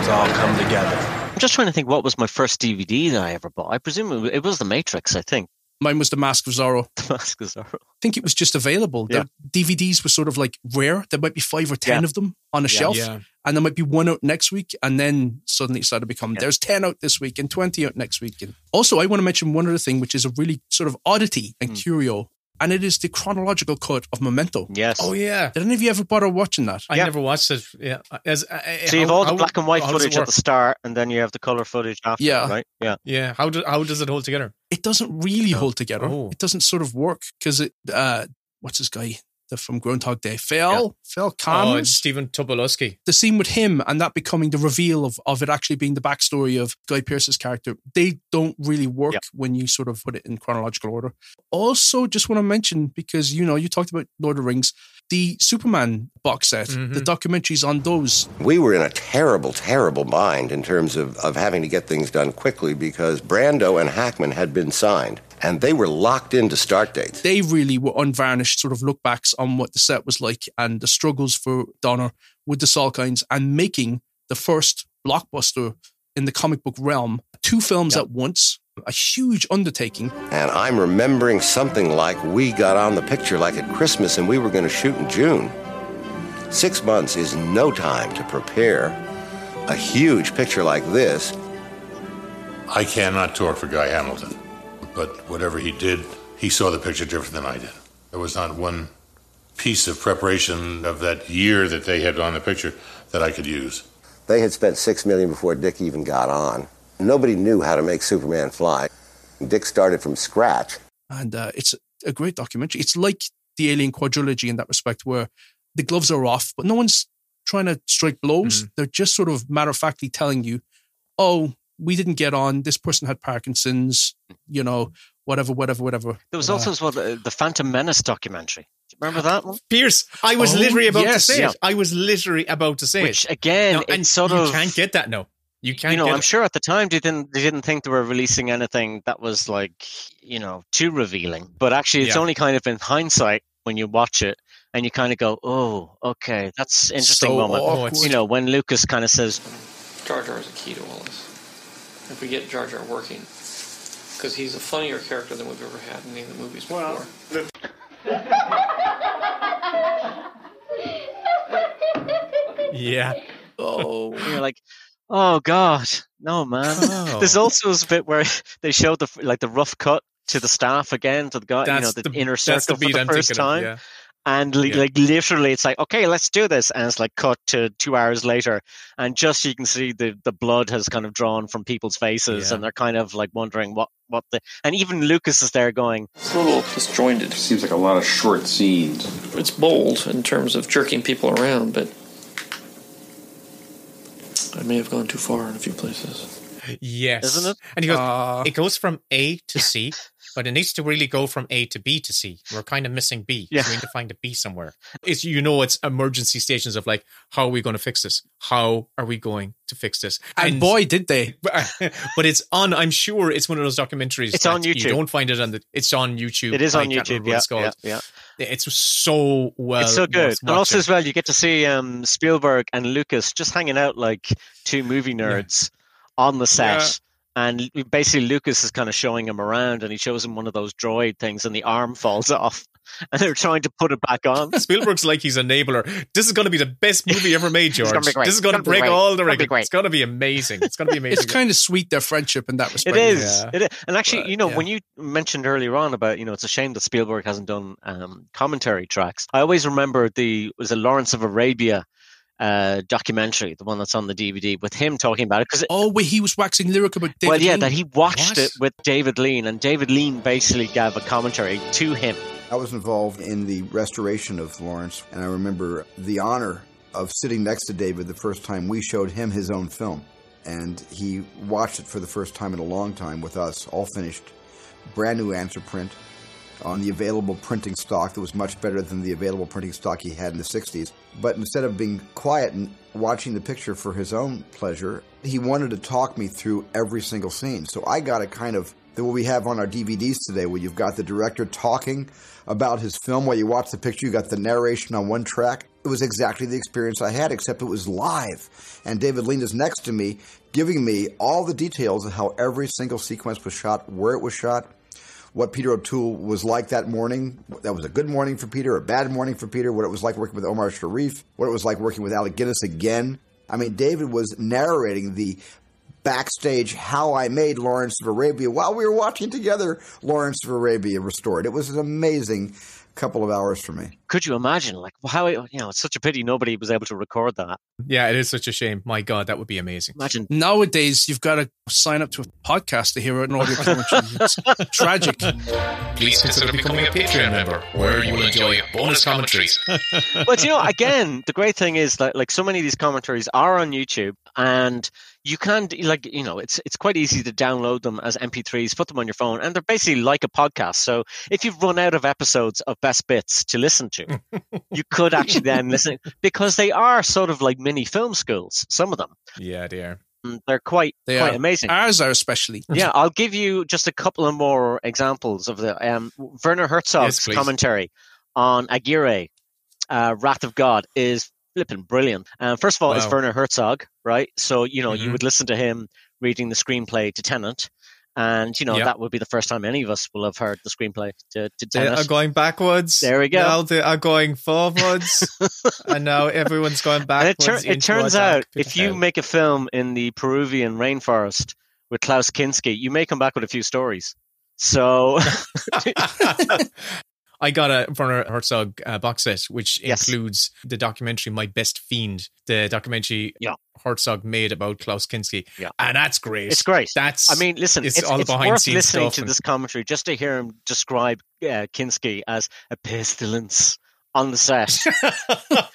It's all come together. I'm just trying to think what was my first DVD that I ever bought. I presume it was The Matrix, I think. Mine was The Mask of Zorro. (laughs) The Mask of Zorro. I think it was just available. Yeah. The DVDs were sort of like rare. There might be five or ten Yeah. of them on a Yeah. shelf, Yeah. and there might be one out next week, and then suddenly it started to become there's ten out this week and twenty out next week. And also, I want to mention one other thing, which is a really sort of oddity and hmm. curio, and it is the chronological cut of Memento. Yes. Oh yeah. Did any of you ever bother watching that? I never watched it. Yeah. Uh, as, uh, uh, So you have all the how- black and white how does it footage at the start, and then you have the color footage after. Yeah. Right. Yeah. Yeah. How do, how does it hold together? It doesn't really hold together. Oh. It doesn't sort of work because it. Uh, what's this guy? The from Groundhog Day, Phil. Phil Oh, it's Stephen Tobolowsky. the scene with him and that becoming the reveal of, of it actually being the backstory of Guy Pearce's character, they don't really work when you sort of put it in chronological order. Also, just want to mention because you know you talked about Lord of the Rings, the Superman box set, the mm-hmm. documentaries on those. We were in a terrible, terrible bind in terms of, of having to get things done quickly because Brando and Hackman had been signed and they were locked into start dates. They really were unvarnished sort of look backs on what the set was like and the struggles for Donner with the Salkinds and making the first blockbuster in the comic book realm. Two films at once, a huge undertaking. And I'm remembering something like we got on the picture like at Christmas and we were going to shoot in June. Six months is no time to prepare a huge picture like this. I cannot talk for Guy Hamilton, but whatever he did, he saw the picture different than I did. There was not one piece of preparation of that year that they had on the picture that I could use. They had spent six million before Dick even got on. Nobody knew how to make Superman fly. Dick started from scratch. and uh, it's a great documentary. It's like the Alien quadrilogy in that respect, where the gloves are off, but no one's trying to strike blows. They're just sort of matter of factly telling you, "Oh, we didn't get on. This person had Parkinson's. You know, whatever, whatever, whatever." There was Uh, also as well the, the Phantom Menace documentary. Do you remember that one? Pierce, I was Oh, literally about yes. to say Yeah. it. I was literally about to say Which it. again, Now, and it's sort you of can't get that now. You can't. you know, get I'm it. sure at the time they didn't they didn't think they were releasing anything that was like you know too revealing. But actually, it's Yeah. only kind of in hindsight when you watch it and you kind of go, oh, okay, that's interesting So moment. awkward. You know, when Lucas kind of says, Jar Jar is a key to all this. If we get Jar Jar working, because he's a funnier character than we've ever had in any of the movies before. Yeah. Oh, you're like, oh god, no man. Oh. There's also this bit where (laughs) they showed the like the rough cut to the staff again to the guy, you know, the, the- inner that's the circle for the I'm first thinking of, time. yeah. And li- like literally, it's like, okay, let's do this. And it's like cut to two hours later. And just you can see the, the blood has kind of drawn from people's faces. Yeah. And they're kind of like wondering what, what the. And even Lucas is there going, It's a little disjointed. Seems like a lot of short scenes. It's bold in terms of jerking people around, but I may have gone too far in a few places. Yes. Isn't it? And he goes, Uh, it goes from A to C, (laughs) but it needs to really go from A to B to C. We're kind of missing B. Yeah. So we need to find a B somewhere. It's you know it's emergency stations of like, how are we going to fix this? How are we going to fix this? And boy, did they. (laughs) but it's on. I'm sure it's one of those documentaries. It's on YouTube. You don't find it on the. It's on YouTube. It is on YouTube, what it's yeah, yeah, It's so well. it's so good. And also, as well, you get to see um, Spielberg and Lucas just hanging out like two movie nerds on the set. Yeah. And basically, Lucas is kind of showing him around, and he shows him one of those droid things, and the arm falls (laughs) off, and they're trying to put it back on. (laughs) Spielberg's like he's a enabler. This is going to be the best movie ever made, George. gonna. This is going to It's gonna be break all the It's records. It's going to be amazing. It's going to be (laughs) amazing. It's kind of sweet their friendship in that respect. It is. Yeah. It is. And actually, But, you know, yeah. when you mentioned earlier on about, you know, it's a shame that Spielberg hasn't done um, commentary tracks. I always remember the was a Lawrence of Arabia uh, documentary, the one that's on the DVD, with him talking about it. Because Oh, wait, he was waxing lyric about David well, yeah, Lean. that he watched What? it with David Lean, and David Lean basically gave a commentary to him. I was involved in the restoration of Lawrence, and I remember the honor of sitting next to David the first time we showed him his own film. And he watched it for the first time in a long time with us, all finished, brand new answer print on the available printing stock that was much better than the available printing stock he had in the 60s. But instead of being quiet and watching the picture for his own pleasure, he wanted to talk me through every single scene. So I got a kind of what we have on our DVDs today, where you've got the director talking about his film while you watch the picture, you got the narration on one track. It was exactly the experience I had, except it was live. And David Lean is next to me, giving me all the details of how every single sequence was shot, where it was shot, what Peter O'Toole was like that morning. That was a good morning for Peter, a bad morning for Peter, what it was like working with Omar Sharif, what it was like working with Alec Guinness again. I mean, David was narrating the backstage how I made Lawrence of Arabia while we were watching together Lawrence of Arabia restored. It was an amazing couple of hours for me. Could you imagine, like, how, you know, it's such a pity nobody was able to record that. Yeah, it is such a shame. My God, that would be amazing. Imagine. Nowadays, you've got to sign up to a podcast to hear an audio commentary. (laughs) It's tragic. Please consider becoming a Patreon member, where you will enjoy bonus commentaries. but you know, again, the great thing is that like so many of these commentaries are on YouTube, and you can like you know it's it's quite easy to download them as MP3s, put them on your phone, and they're basically like a podcast. So if you've run out of episodes of best bits to listen to, (laughs) you could actually then listen because they are sort of like mini film schools. Some of them, yeah, they are. Mm, they're quite They quite are. amazing. Ours are especially. (laughs) yeah, I'll give you just a couple of more examples of the um, Werner Herzog's Yes, commentary on Aguirre, uh, Wrath of God is flipping brilliant. Um, first of all, it's Werner Herzog, right? So you know you Mhm. would listen to him reading the screenplay to Tenet, and you know Yeah. that would be the first time any of us will have heard the screenplay to, to They are going backwards. There we go. Now they are going forwards. (laughs) and now everyone's going And it, backwards. tur- it turns out if you make a film in the Peruvian rainforest with Klaus Kinski, you may come back with a few stories. So (laughs) (laughs) I got a Werner Herzog uh, box set, which Yes. includes the documentary "My Best Fiend," the documentary Yeah. Herzog made about Klaus Kinski, Yeah. and that's great. It's great. That's I mean, listen, it's, it's, all it's behind worth scenes listening to and- this commentary just to hear him describe uh, Kinski as a pestilence on the set. (laughs)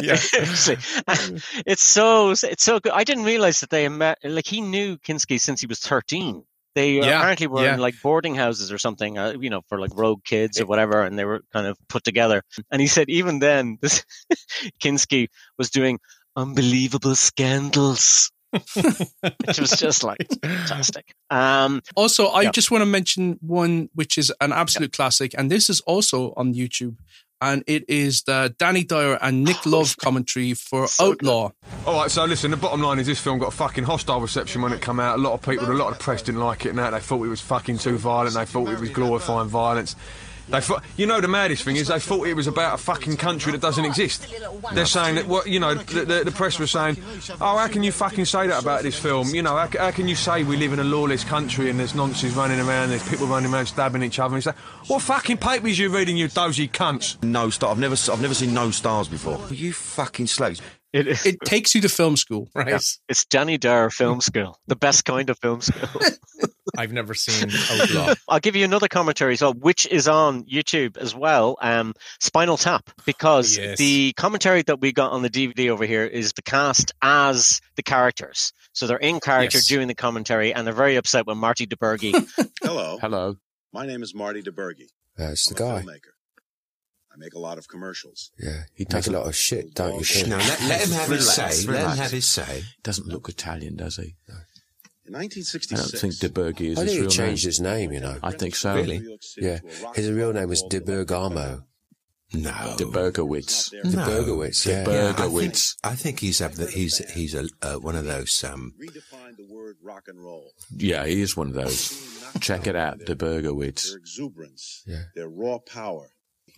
Yeah. (laughs) (laughs) It's so it's so good. I didn't realize that they met. Like he knew Kinski since he was thirteen. They Yeah, apparently were yeah. in like boarding houses or something, uh, you know, for like rogue kids or whatever, and they were kind of put together. And he said even then, (laughs) this Kinski was doing unbelievable scandals. Which was just like (laughs) fantastic. Um, Also, I Yeah. just want to mention one which is an absolute classic, and this is also on YouTube, and it is the Danny Dyer and Nick Love commentary for Outlaw. All right, so listen, the bottom line is this film got a fucking hostile reception when it came out. A lot of people, a lot of the press didn't like it and that. They thought it was fucking too violent. They thought it was glorifying violence. They you know, the maddest thing is they thought it was about a fucking country that doesn't exist. They're saying that what you know, the, the, the press was saying, oh, how can you fucking say that about this film? You know, how, how can you say we live in a lawless country and there's nonsense running around, there's people running around stabbing each other? And like, what fucking papers you reading, you dozy cunts? No star. I've never, I've never seen no stars before. You fucking slaves. It, it takes you to film school. Yeah, it's Danny Dyer Film School, the best kind of film school. (laughs) I've never seen Outlaw. I'll give you another commentary as well, which is on YouTube as well. Um, Spinal Tap, because Yes. the commentary that we got on the DVD over here is the cast as the characters. So they're in character Yes. doing the commentary, and they're very upset when Marty DiBergi. (laughs) Hello. Hello. My name is Marty DiBergi. It's the I'm a guy. filmmaker. I make a lot of commercials. Yeah, he takes a lot of shit, don't you? Shh, now, let- let him have his Relax, say, let him have his say. Doesn't look Italian, does he? In I don't think DiBergi is I think he changed name. his name, you know. I think so. Really? Yeah. His real name was De Bergamo. No. De Bergowitz. No. De Bergowitz, yeah. De Bergowitz. I think he's a, he's he's a uh, one of those um Redefine the word rock and roll. Yeah, he is one of those. Check it out, De Bergowitz. Their exuberance, Yeah. their raw power.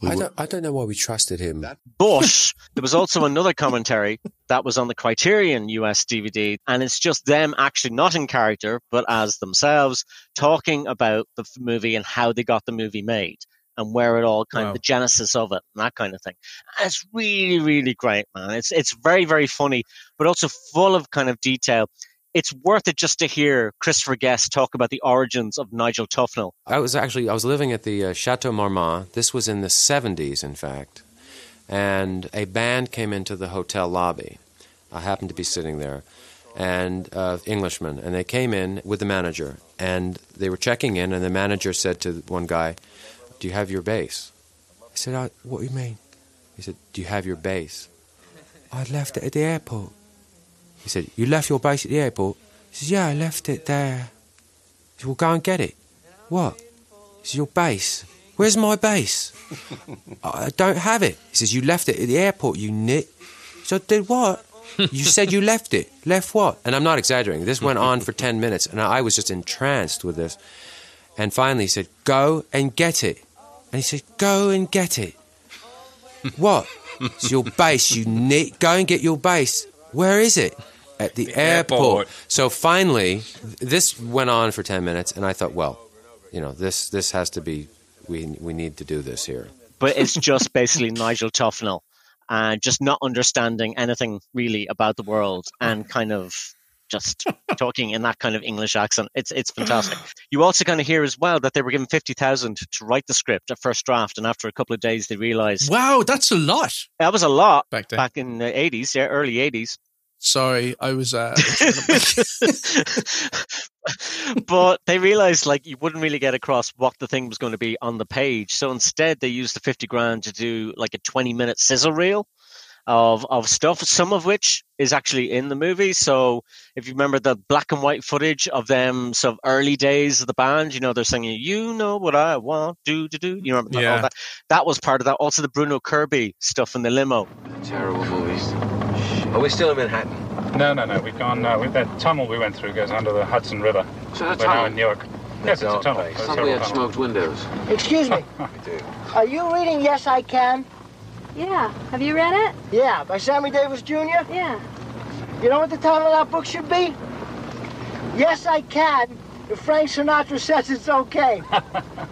I don't, I don't know why we trusted him. But there was also another commentary that was on the Criterion US DVD, and it's just them actually not in character, but as themselves, talking about the movie and how they got the movie made and where it all kind Wow. of the genesis of it and that kind of thing. And it's really, really great, man. It's it's very, very funny, but also full of kind of detail. It's worth it just to hear Christopher Guest talk about the origins of Nigel Tufnel. I was actually I was living at the uh, Chateau Marmont. This was in the 70s, in fact, and a band came into the hotel lobby. I happened to be sitting there, and uh, Englishmen, and they came in with the manager, and they were checking in, and the manager said to one guy, "Do you have your bass?" I said, I, "What do you mean?" He said, "Do you have your bass?" I left it at the airport. He said, "You left your bass at the airport?" He says, "Yeah, I left it there." He said, "Well, go and get it." What? He says, Your base. Where's my base? (laughs) I don't have it. He says, You left it at the airport, you nit. So did what? you said you left it. Left what? And I'm not exaggerating. This went on for 10 minutes, and I was just entranced with this. And finally, he said, Go and get it. And he said, Go and get it. What? It's your base, you nit. Go and get your base. Where is it? At the, airport. airport. So finally, this went on for 10 minutes, and I thought, well, you know, this, this has to be, we, we need to do this here. but it's (laughs) just basically Nigel Tufnel and just not understanding anything really about the world and kind of just (laughs) talking in that kind of English accent. It's it's fantastic. You also kind of hear as well that they were given fifty thousand to write the script at first draft, and after a couple of days they realized Wow, that's a lot. that was a lot Back then. back in the eighties, yeah, early eighties. Sorry, I was. Uh, (laughs) but they realized like you wouldn't really get across what the thing was going to be on the page. So instead, they used the fifty grand to do like a twenty-minute sizzle reel of of stuff. Some of which is actually in the movie. So if you remember the black and white footage of them, some early days of the band, you know they're singing "You Know What I Want Do Do Do." You remember that- all Yeah. that? That was part of that. Also the Bruno Kirby stuff in the limo. Terrible movies. Are we still in Manhattan? No, no, no. We've gone. Uh, with that tunnel we went through goes under the Hudson River. So the We're now tunnel? in Newark. Yes, it's a tunnel. There's Thought we had tunnels. smoked windows. Excuse me. (laughs) Are you reading Yes I Can? Yeah. Have you read it? Yeah, by Sammy Davis Jr.? Yeah. You know what the title of that book should be? Yes I Can, if Frank Sinatra says it's okay. (laughs)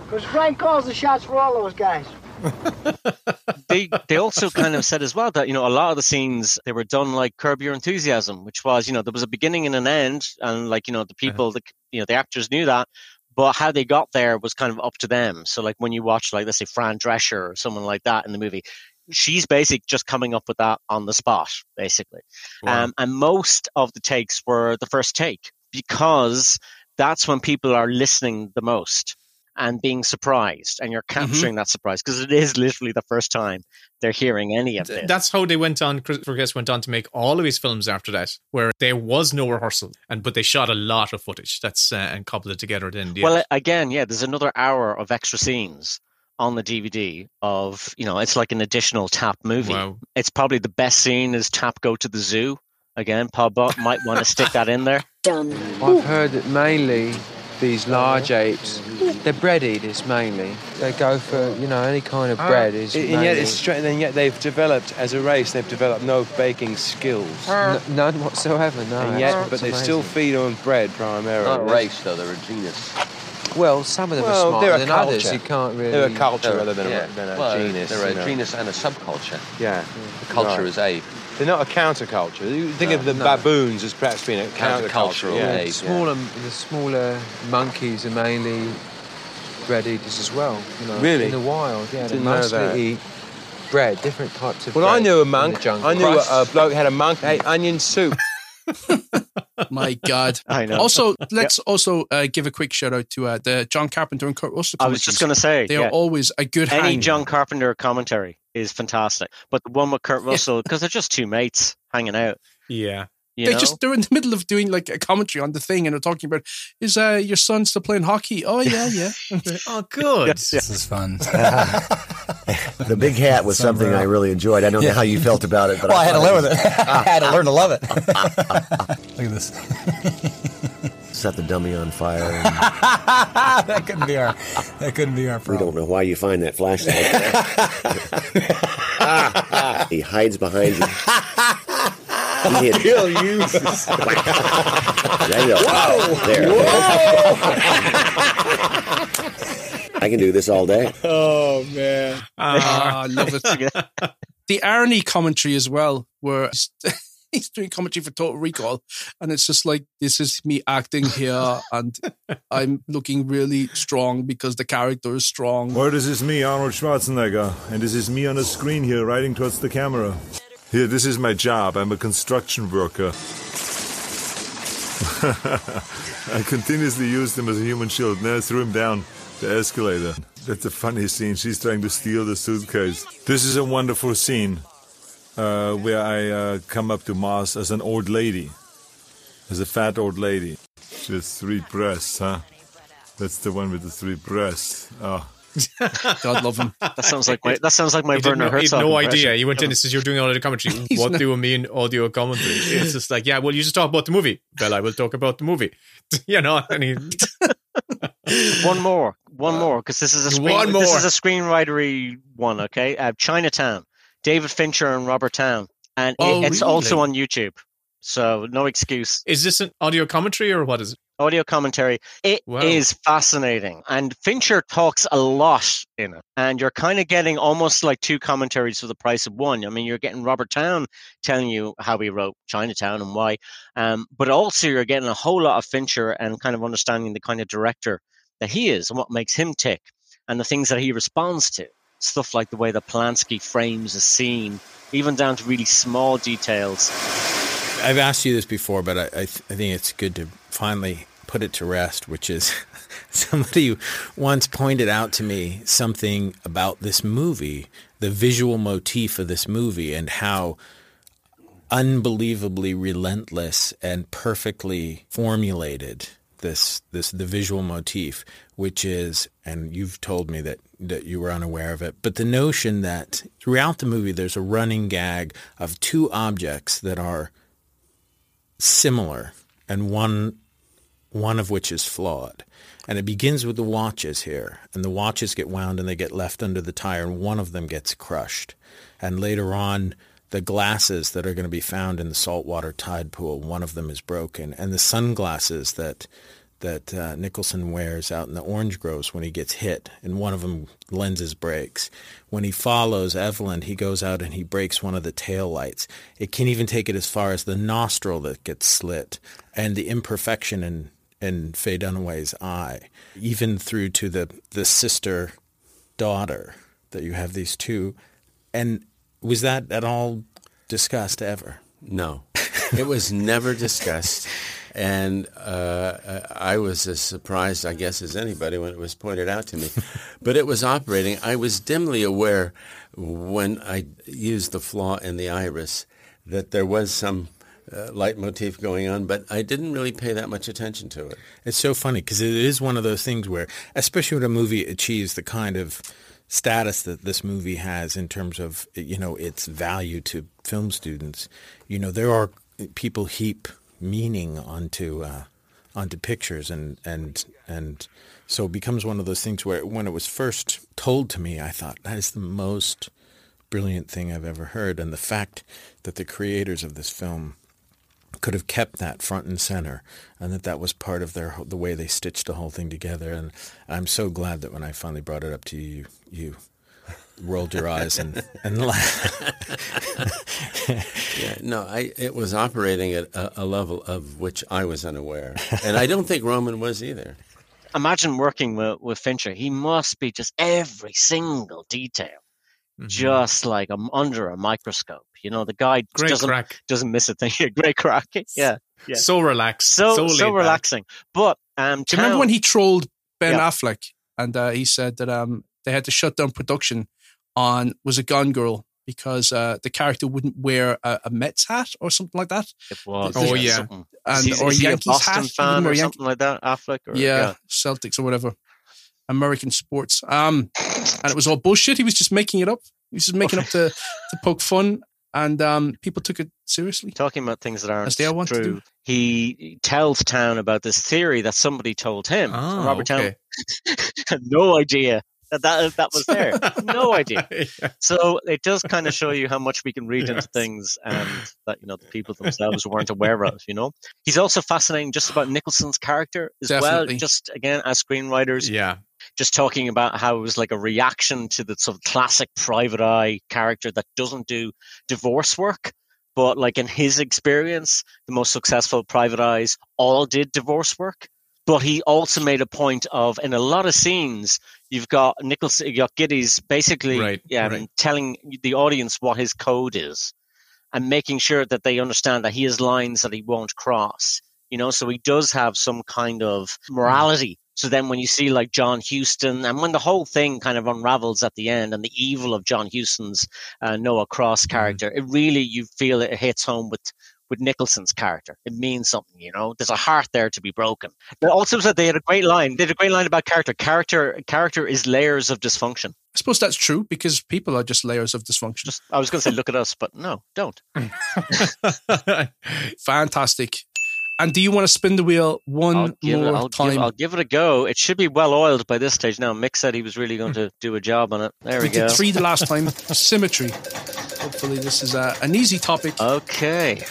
Because Frank calls the shots for all those guys. (laughs) they they also kind of said as well that you know a lot of the scenes they were done like Curb Your Enthusiasm, which was you know there was a beginning and an end, and like you know the people the you know the actors knew that, but how they got there was kind of up to them. So like when you watch like let's say Fran Drescher or someone like that in the movie. She's basically just coming up with that on the spot, basically. Wow. Um, and most of the takes were the first take because that's when people are listening the most and being surprised, and you're capturing that surprise because it is literally the first time they're hearing any of this. That's how they went on. Christopher Guest went on to make all of his films after that, where there was no rehearsal, and but they shot a lot of footage. That's uh, and coupled it together. Then the Well, again, yeah, there's another hour of extra scenes on the DVD of you know it's like an additional Tap movie. Wow. It's probably the best scene is Tap go to the zoo. Again, Paul Bot might want to stick that in there. Done. I've heard that mainly these large apes. They're bread eaters mainly. They go for you know any kind of ah, bread is. and yet mainly- it's stra- and yet they've developed as a race. They've developed no baking skills. N- none whatsoever. No. and yet, but they amazing. still feed on bread primarily. Not a race, though. They're a genus. Well, some of them Well, are smarter they're a than others. culture. You can't really. They're a culture rather than, yeah. a, than a well, genus. They're a you know. genus and a subculture. Yeah. The culture Right. is ape. They're not a counterculture. You think No, of the no. baboons as perhaps being a counterculture. Countercultural, Yeah. ape. The smaller, the smaller monkeys are mainly bread eaters as well. You know, Really? In the wild, yeah, Didn't they mostly that. eat bread, different types of bread. Well. I knew a monk. I knew a, a bloke had a monk ate onion soup. (laughs) My God. (laughs) I know. Also, let's also uh, give a quick shout out to uh, the John Carpenter and Kurt Russell. I was just going to say they yeah. are always a good any hang. John Carpenter commentary is fantastic, but the one with Kurt Russell because they're just two mates hanging out. Yeah. You they know? just they're in the middle of doing like a commentary on the thing, and they're talking about is uh, your son still playing hockey? Oh yeah, yeah. (laughs) oh, good. (laughs) This is fun. (laughs) The big hat was something I really enjoyed. I don't know how you felt about it, but well, I, had to live with it. (laughs) I had to learn to love it. (laughs) Look at this. Set the dummy on fire. and that couldn't be our. That couldn't be our we don't know why you find that flashlight. he hides behind you. He hid- Kill you. There you go. Whoa! There. I can do this all day. (laughs) Oh man. Ah, I love it. (laughs) the Arnie commentary as well, where he's, (laughs) he's doing commentary for Total Recall, and it's just like this is me acting here, and I'm looking really strong because the character is strong. Well, this is me, Arnold Schwarzenegger, and this is me on the screen here, riding towards the camera. Here, this is my job. I'm a construction worker. I continuously used him as a human shield. Now I threw him down the escalator. That's a funny scene. She's trying to steal the suitcase. This is a wonderful scene uh, where I uh, come up to Mars as an old lady, as a fat old lady. She has three breasts, huh? That's the one with the three breasts. Oh. (laughs) God love him. That sounds like my that sounds like my He Werner no, he had Herzog. no impression. idea. He went in and says, "You're doing audio commentary. (laughs) What not- do you mean audio commentary?" It's just like, yeah, well, you just talk about the movie. Well, I will talk about the movie. (laughs) you know, and he, one more, one more, because this is a screen, One This is a screenwritery one. Okay, uh, Chinatown, David Fincher and Robert Towne, and it- Oh, it's also on YouTube. So no excuse. is this an audio commentary or what is it? Audio commentary. It is Wow. fascinating, and Fincher talks a lot in it. And you're kind of getting almost like two commentaries for the price of one. I mean, you're getting Robert Towne telling you how he wrote Chinatown and why, um, but also you're getting a whole lot of Fincher and kind of understanding the kind of director that he is and what makes him tick, and the things that he responds to. Stuff like the way that Polanski frames a scene, even down to really small details. I've asked you this before, but I, I, th- I think it's good to finally put it to rest, which is (laughs) somebody once pointed out to me something about this movie, the visual motif of this movie, and how unbelievably relentless and perfectly formulated this this the visual motif which is and you've told me that that you were unaware of it but the notion that throughout the movie there's a running gag of two objects that are similar and one one of which is flawed. And it begins with the watches here and the watches get wound and they get left under the tire and one of them gets crushed. And later on the glasses that are going to be found in the saltwater tide pool one of them is broken and the sunglasses that that uh, Nicholson wears out in the orange groves when he gets hit, and one of them lenses breaks. When he follows Evelyn, he goes out and he breaks one of the tail lights. It can even take it as far as the nostril that gets slit, and the imperfection in in Faye Dunaway's eye, even through to the the sister daughter that you have these two. And was that at all discussed ever? No, it was never discussed. And uh, I was as surprised, I guess, as anybody when it was pointed out to me. but it was operating. I was dimly aware when I used the flaw in the iris that there was some uh, leitmotif going on, but I didn't really pay that much attention to it. It's so funny because it is one of those things where, especially when a movie achieves the kind of status that this movie has in terms of you know its value to film students, you know there are people heap meaning onto uh, onto pictures and and and so it becomes one of those things where when it was first told to me I thought that is the most brilliant thing I've ever heard. And the fact that the creators of this film could have kept that front and center and that that was part of their the way they stitched the whole thing together and I'm so glad that when I finally brought it up to you you, you rolled your eyes and (laughs) and laughed. yeah, no, I it was operating at a, a, level of which I was unaware, and I don't think Roman was either. Imagine working with, with Fincher; he must be just every single detail, mm-hmm. just like I'm under a microscope. You know, the guy Great doesn't crack. doesn't miss a thing. (laughs) Great crack, yeah, yeah. So relaxed, so so, so relaxing. But um, Do you remember when he trolled Ben Yeah. Affleck and uh, he said that um, they had to shut down production on was a Gone Girl because uh, the character wouldn't wear a, a Mets hat or something like that. It was. Oh, yeah, yeah. something. And is he, or is he Yankees a Boston hat, fan wouldn't or something like that? Affleck, or, yeah, Celtics or whatever. American sports. Um, and it was all bullshit. He was just making it up. He was just making up to to poke fun, and um, people took it seriously. Talking about things that aren't As they all want to true. do. He tells Towne about this theory that somebody told him. So Ah, Robert okay. Towne (laughs) had no idea that that, that was there. (laughs) no idea. (laughs) So it does kind of show you how much we can read into things and that, you know, the people themselves weren't aware of, you know. He's also fascinating just about Nicholson's character as Definitely. well, just again, as screenwriters. Yeah. Just talking about how it was like a reaction to the sort of classic private eye character that doesn't do divorce work. But like in his experience, the most successful private eyes all did divorce work. But he also made a point of in a lot of scenes, you've got Nichols, you got Gittes basically Right, um, right. telling the audience what his code is and making sure that they understand that he has lines that he won't cross. You know, so he does have some kind of morality. So then when you see like John Huston and when the whole thing kind of unravels at the end and the evil of John Huston's uh, Noah Cross character, it really, you feel it hits home with, with Nicholson's character. It means something, you know, there's a heart there to be broken. But also said they had a great line. They had a great line about character. Character, character is layers of dysfunction. I suppose that's true because people are just layers of dysfunction. Just, I was going to say, look at us, but no, don't. (laughs) Fantastic. And do you want to spin the wheel one I'll give, more it, I'll, time? give, I'll give it a go. It should be well oiled by this stage now. Mick said he was really going to do a job on it. There we, we go. did three the last (laughs) time. Symmetry. Hopefully, this is a, an easy topic. Okay.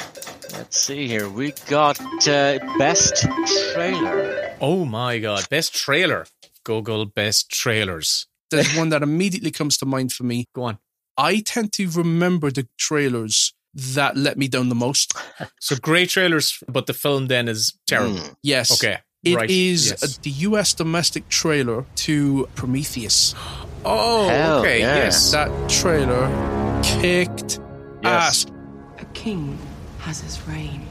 Let's see here. We got uh, best trailer. Oh my god, best trailer. Google best trailers. There's one that immediately comes to mind for me. (laughs) Go on. I tend to remember the trailers that let me down the most. (laughs) So great trailers, but the film then is terrible. Yes. Okay. It right. is Yes. uh, the US domestic trailer to Prometheus. (gasps) Oh, Hell, okay. yeah. Yes. That trailer kicked Yes. ass. A king has his reign.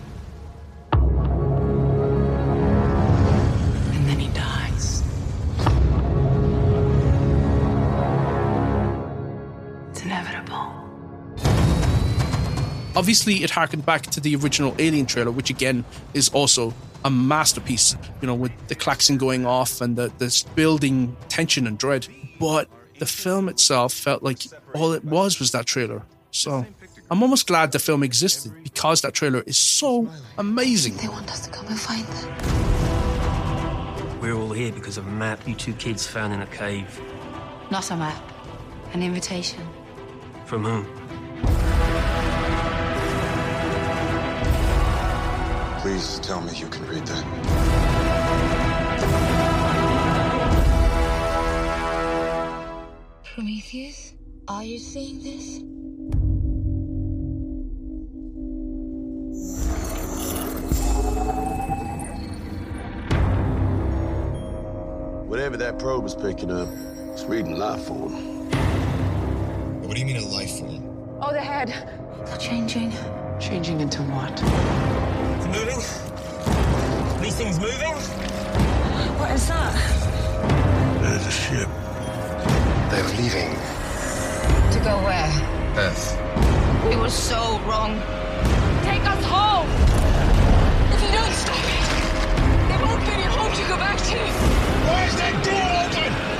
Obviously, it harkened back to the original Alien trailer, which again is also a masterpiece, you know, with the klaxon going off and the this building tension and dread. But the film itself felt like all it was was that trailer. So I'm almost glad the film existed because that trailer is so amazing. They want us to come and find them. We're all here because of a map you two kids found in a cave. Not a map, an invitation. From whom? Please tell me you can read that. Prometheus, are you seeing this? Whatever that probe is picking up, it's reading life form. What do you mean a life form? Oh, the head. They're changing. Changing into what? It's moving. These things moving. What is that? There's a ship. They're leaving. To go where? Earth. We were so wrong. Take us home! If you don't stop it, there won't be any home to go back to. Where's that door open?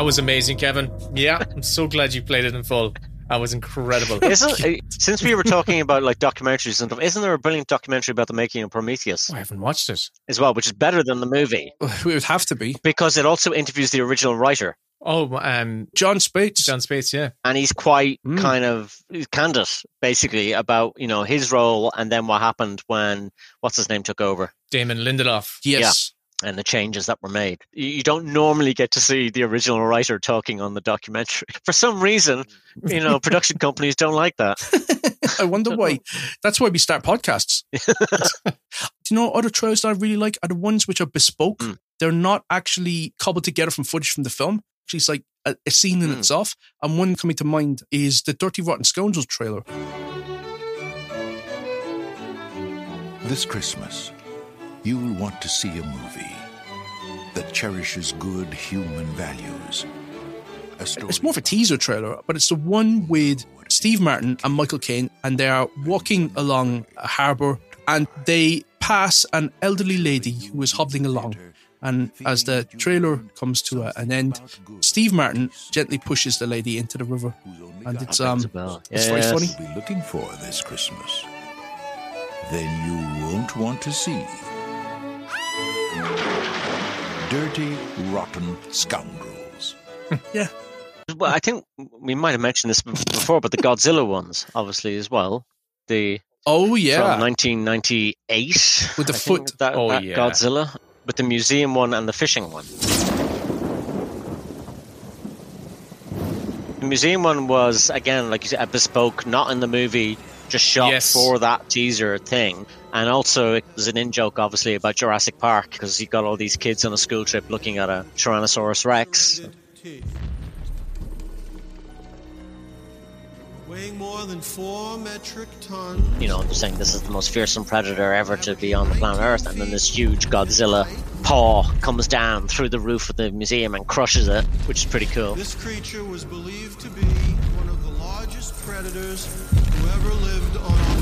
Was amazing, Kevin. Yeah, (laughs) I'm so glad you played it in full. That was incredible. Isn't (laughs) uh, since we were talking about like documentaries and stuff, isn't there a brilliant documentary about the making of Prometheus? I haven't watched it as well, which is better than the movie. (laughs) It would have to be because it also interviews the original writer. Oh, um, Jon Spaihts. Jon Spaihts, yeah, and he's quite mm. kind of candid, basically, about you know his role and then what happened when what's his name took over. Damon Lindelof. Yes. Yeah and the changes that were made. You don't normally get to see the original writer talking on the documentary. (laughs) For some reason, you know, production (laughs) companies don't like that. I wonder why. (laughs) That's why we start podcasts. Do you know other trailers that I really like are the ones which are bespoke. Mm. They're not actually cobbled together from footage from the film. Actually, it's like a, a scene in mm. itself. And one coming to mind is the Dirty Rotten Scoundrels trailer. This Christmas, you'll want to see a movie that cherishes good human values. It's more of a teaser trailer, but it's the one with Steve Martin and Michael Caine, and they are walking along a harbour and they pass an elderly lady who is hobbling along. And as the trailer comes to a, an end, Steve Martin gently pushes the lady into the river, and it's um, it's very funny. Be looking for this Christmas, then you won't want to see dirty, rotten scoundrels. (laughs) yeah. Well, I think we might have mentioned this before, but the Godzilla ones, obviously, as well. The oh yeah, 1998 with the I foot. That, oh that yeah, Godzilla with the museum one and the fishing one. The museum one was again, like you said, a bespoke, not in the movie, just shot Yes. for that teaser thing. And also, there's an in joke, obviously, about Jurassic Park because you've got all these kids on a school trip looking at a Tyrannosaurus Rex. Weighing more than four metric tons. You know, they're saying this is the most fearsome predator ever to be on the planet Earth, and then this huge Godzilla paw comes down through the roof of the museum and crushes it, which is pretty cool. This creature was believed to be one of the largest predators who ever lived on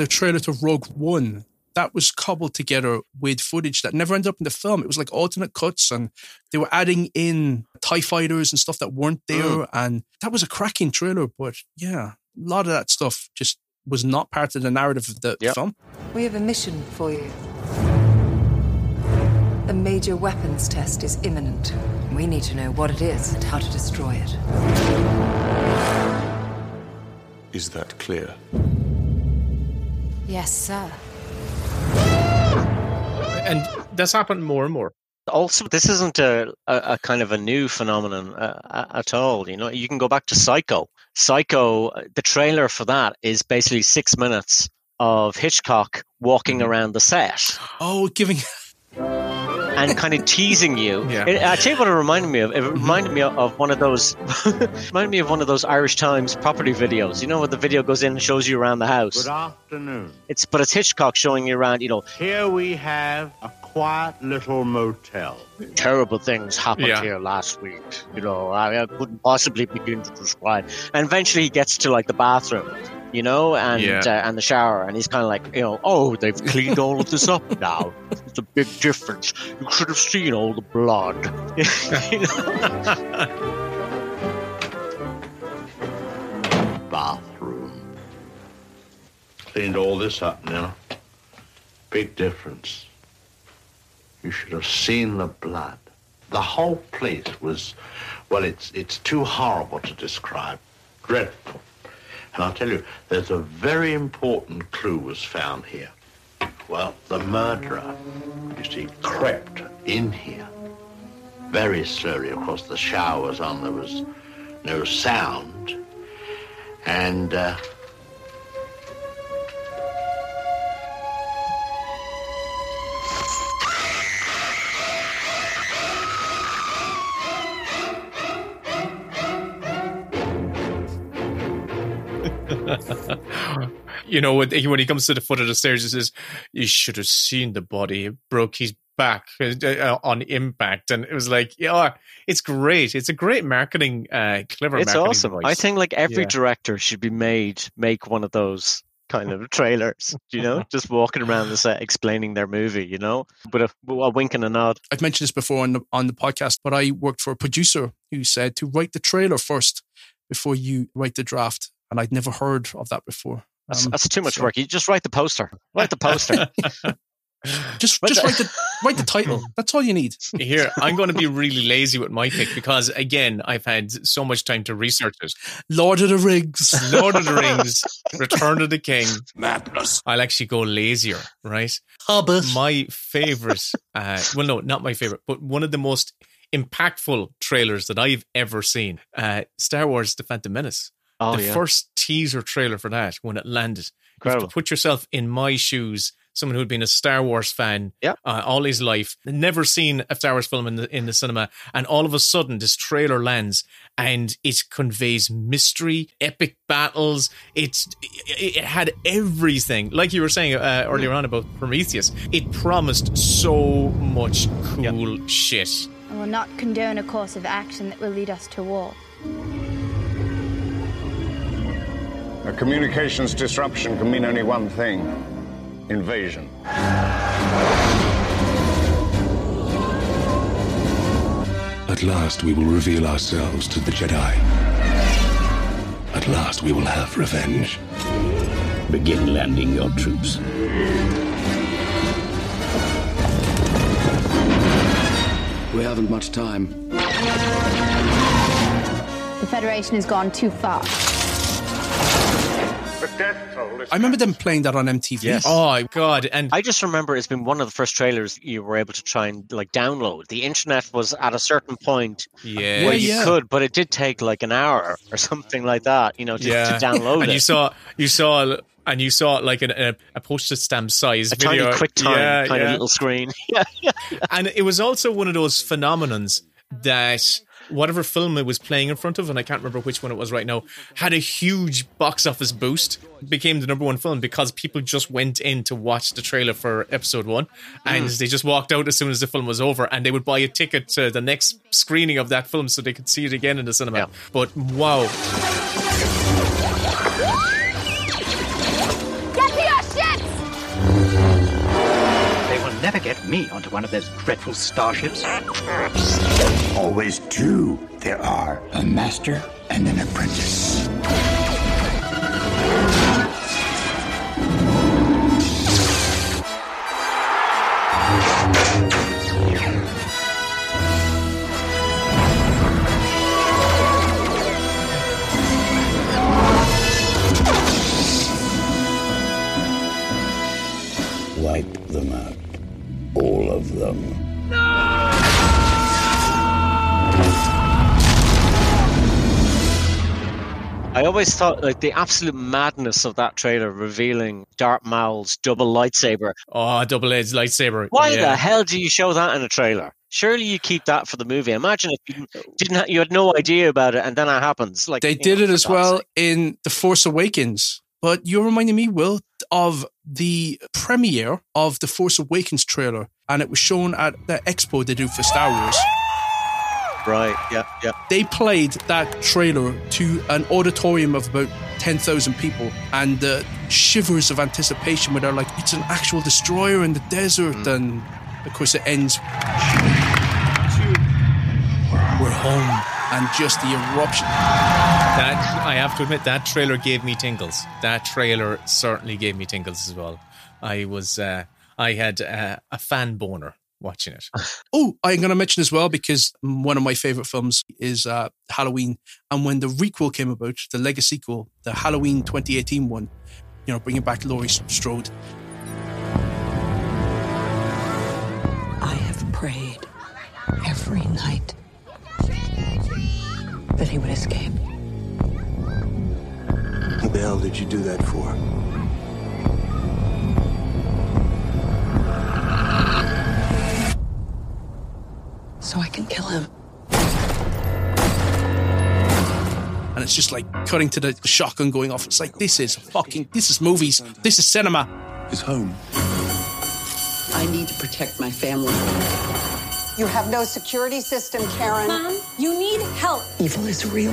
the trailer to Rogue One? That was cobbled together with footage that never ended up in the film. It was like alternate cuts, and they were adding in Tie fighters and stuff that weren't there, Mm. and that was a cracking trailer. But yeah, a lot of that stuff just was not part of the narrative of the film. We have a mission for you. A major weapons test is imminent. We need to know what it is and how to destroy it. Is that clear? Yes, sir. And that's happened more and more. Also, this isn't a, a, a kind of a new phenomenon uh, at all. You know, you can go back to Psycho. Psycho, uh, the trailer for that is basically six minutes of Hitchcock walking around the set Oh, giving and kind of teasing you. Yeah. It, uh, I tell you what it reminded me of. It mm-hmm. reminded me of one of those. (laughs) reminded me of one of those Irish Times property videos. You know, where the video goes in and shows you around the house. Good afternoon. It's but it's Hitchcock showing you around. You know, Here we have a quiet little motel. terrible things happened Yeah. here last week. You know, I, I couldn't possibly begin to describe. And eventually, he gets to like the bathroom, you know, and Yeah. uh, and the shower, and he's kind of like, you know, oh, they've cleaned all of this up (laughs) now. It's a big difference. You should have seen all the blood. (laughs) Bathroom. Cleaned all this up now. Big difference. You should have seen the blood. The whole place was, well, it's it's too horrible to describe. Dreadful. And I'll tell you, there's a very important clue was found here. Well, the murderer, you see, crept in here very slowly. Of course, the shower was on. There was no sound. And uh, you know, when, when he comes to the foot of the stairs, he says, "You should have seen the body. It broke his back uh, on impact," and it was like, yeah, it's great. It's a great marketing, uh, clever. It's marketing awesome. device. I think like every Yeah. director should be made make one of those kind of trailers. You know, (laughs) just walking around the set explaining their movie. You know, with a, a wink and a nod. I've mentioned this before on the on the podcast, but I worked for a producer who said to write the trailer first before you write the draft, and I'd never heard of that before. That's, Um, that's too much so- work. You just write the poster. Write the poster. (laughs) Just Write just the- write the write the title. (laughs) That's all you need. Here, I'm going to be really lazy with my pick because, again, I've had so much time to research it. Lord of the Rings. Lord of the Rings, Return of the King. Madness. I'll actually go lazier, right? Hobbit. My favorite, uh, well, no, not my favorite, but one of the most impactful trailers that I've ever seen uh, Star Wars The Phantom Menace. Oh, the yeah. first teaser trailer for that when it landed. You have to put yourself in my shoes, someone who had been a Star Wars fan Yeah. uh, all his life, never seen a Star Wars film in the in the cinema, and all of a sudden this trailer lands and it conveys mystery, epic battles. It's it, it had everything, like you were saying uh, earlier on about Prometheus. It promised so much cool shit. I will not condone a course of action that will lead us to war. A communications disruption can mean only one thing invasion. At last we will reveal ourselves to the Jedi. At last we will have revenge. Begin landing your troops. We haven't much time. The Federation has gone too far. I remember them playing that on MTV. Oh God! And I just remember it's been one of the first trailers you were able to try and like download. The internet was at a certain point Yeah. where Yeah, you yeah. could, but it did take like an hour or something like that. You know, to, to download and it. you saw you saw and you saw like an, a, a postage stamp size a video. tiny quick time Yeah, kind of little screen. yeah, (laughs) yeah. and it was also one of those phenomenons that whatever film it was playing in front of, and I can't remember which one it was right now, had a huge box office boost, became the number one film because people just went in to watch the trailer for episode one, and Mm. they just walked out as soon as the film was over, and they would buy a ticket to the next screening of that film so they could see it again in the cinema. But wow, never get me onto one of those dreadful starships. Always two there are a master and an apprentice. Wipe them out. All of them. I always thought like the absolute madness of that trailer revealing Darth Maul's double lightsaber. oh, double edged lightsaber. Why yeah. the hell do you show that in a trailer? Surely you keep that for the movie. Imagine if you didn't, ha- you had no idea about it, and then it happens. Like They did know, it as well sake. in The Force Awakens. But you're reminding me, Will, of the premiere of the Force Awakens trailer, and it was shown at the expo they do for Star Wars. Right. Yeah. Yeah. They played that trailer to an auditorium of about 10,000 people, and the shivers of anticipation where they're like, it's an actual destroyer in the desert. Mm. And of course, it ends. We're home. And just the eruption. That I have to admit, that trailer gave me tingles. That trailer certainly gave me tingles as well. I was, uh, I had uh, a fan boner watching it. (laughs) Oh, I'm going to mention as well because one of my favorite films is uh, Halloween. And when the requel came about, the legacy sequel, the Halloween 2018 one, you know, bringing back Laurie Strode. I have prayed every night that he would escape. What the hell did you do that for? So I can kill him. and it's just like cutting to the shotgun going off. It's like this is fucking this is movies. This is cinema. His home. I need to protect my family. You have no security system, Karen. Mom, you need help. Evil is real.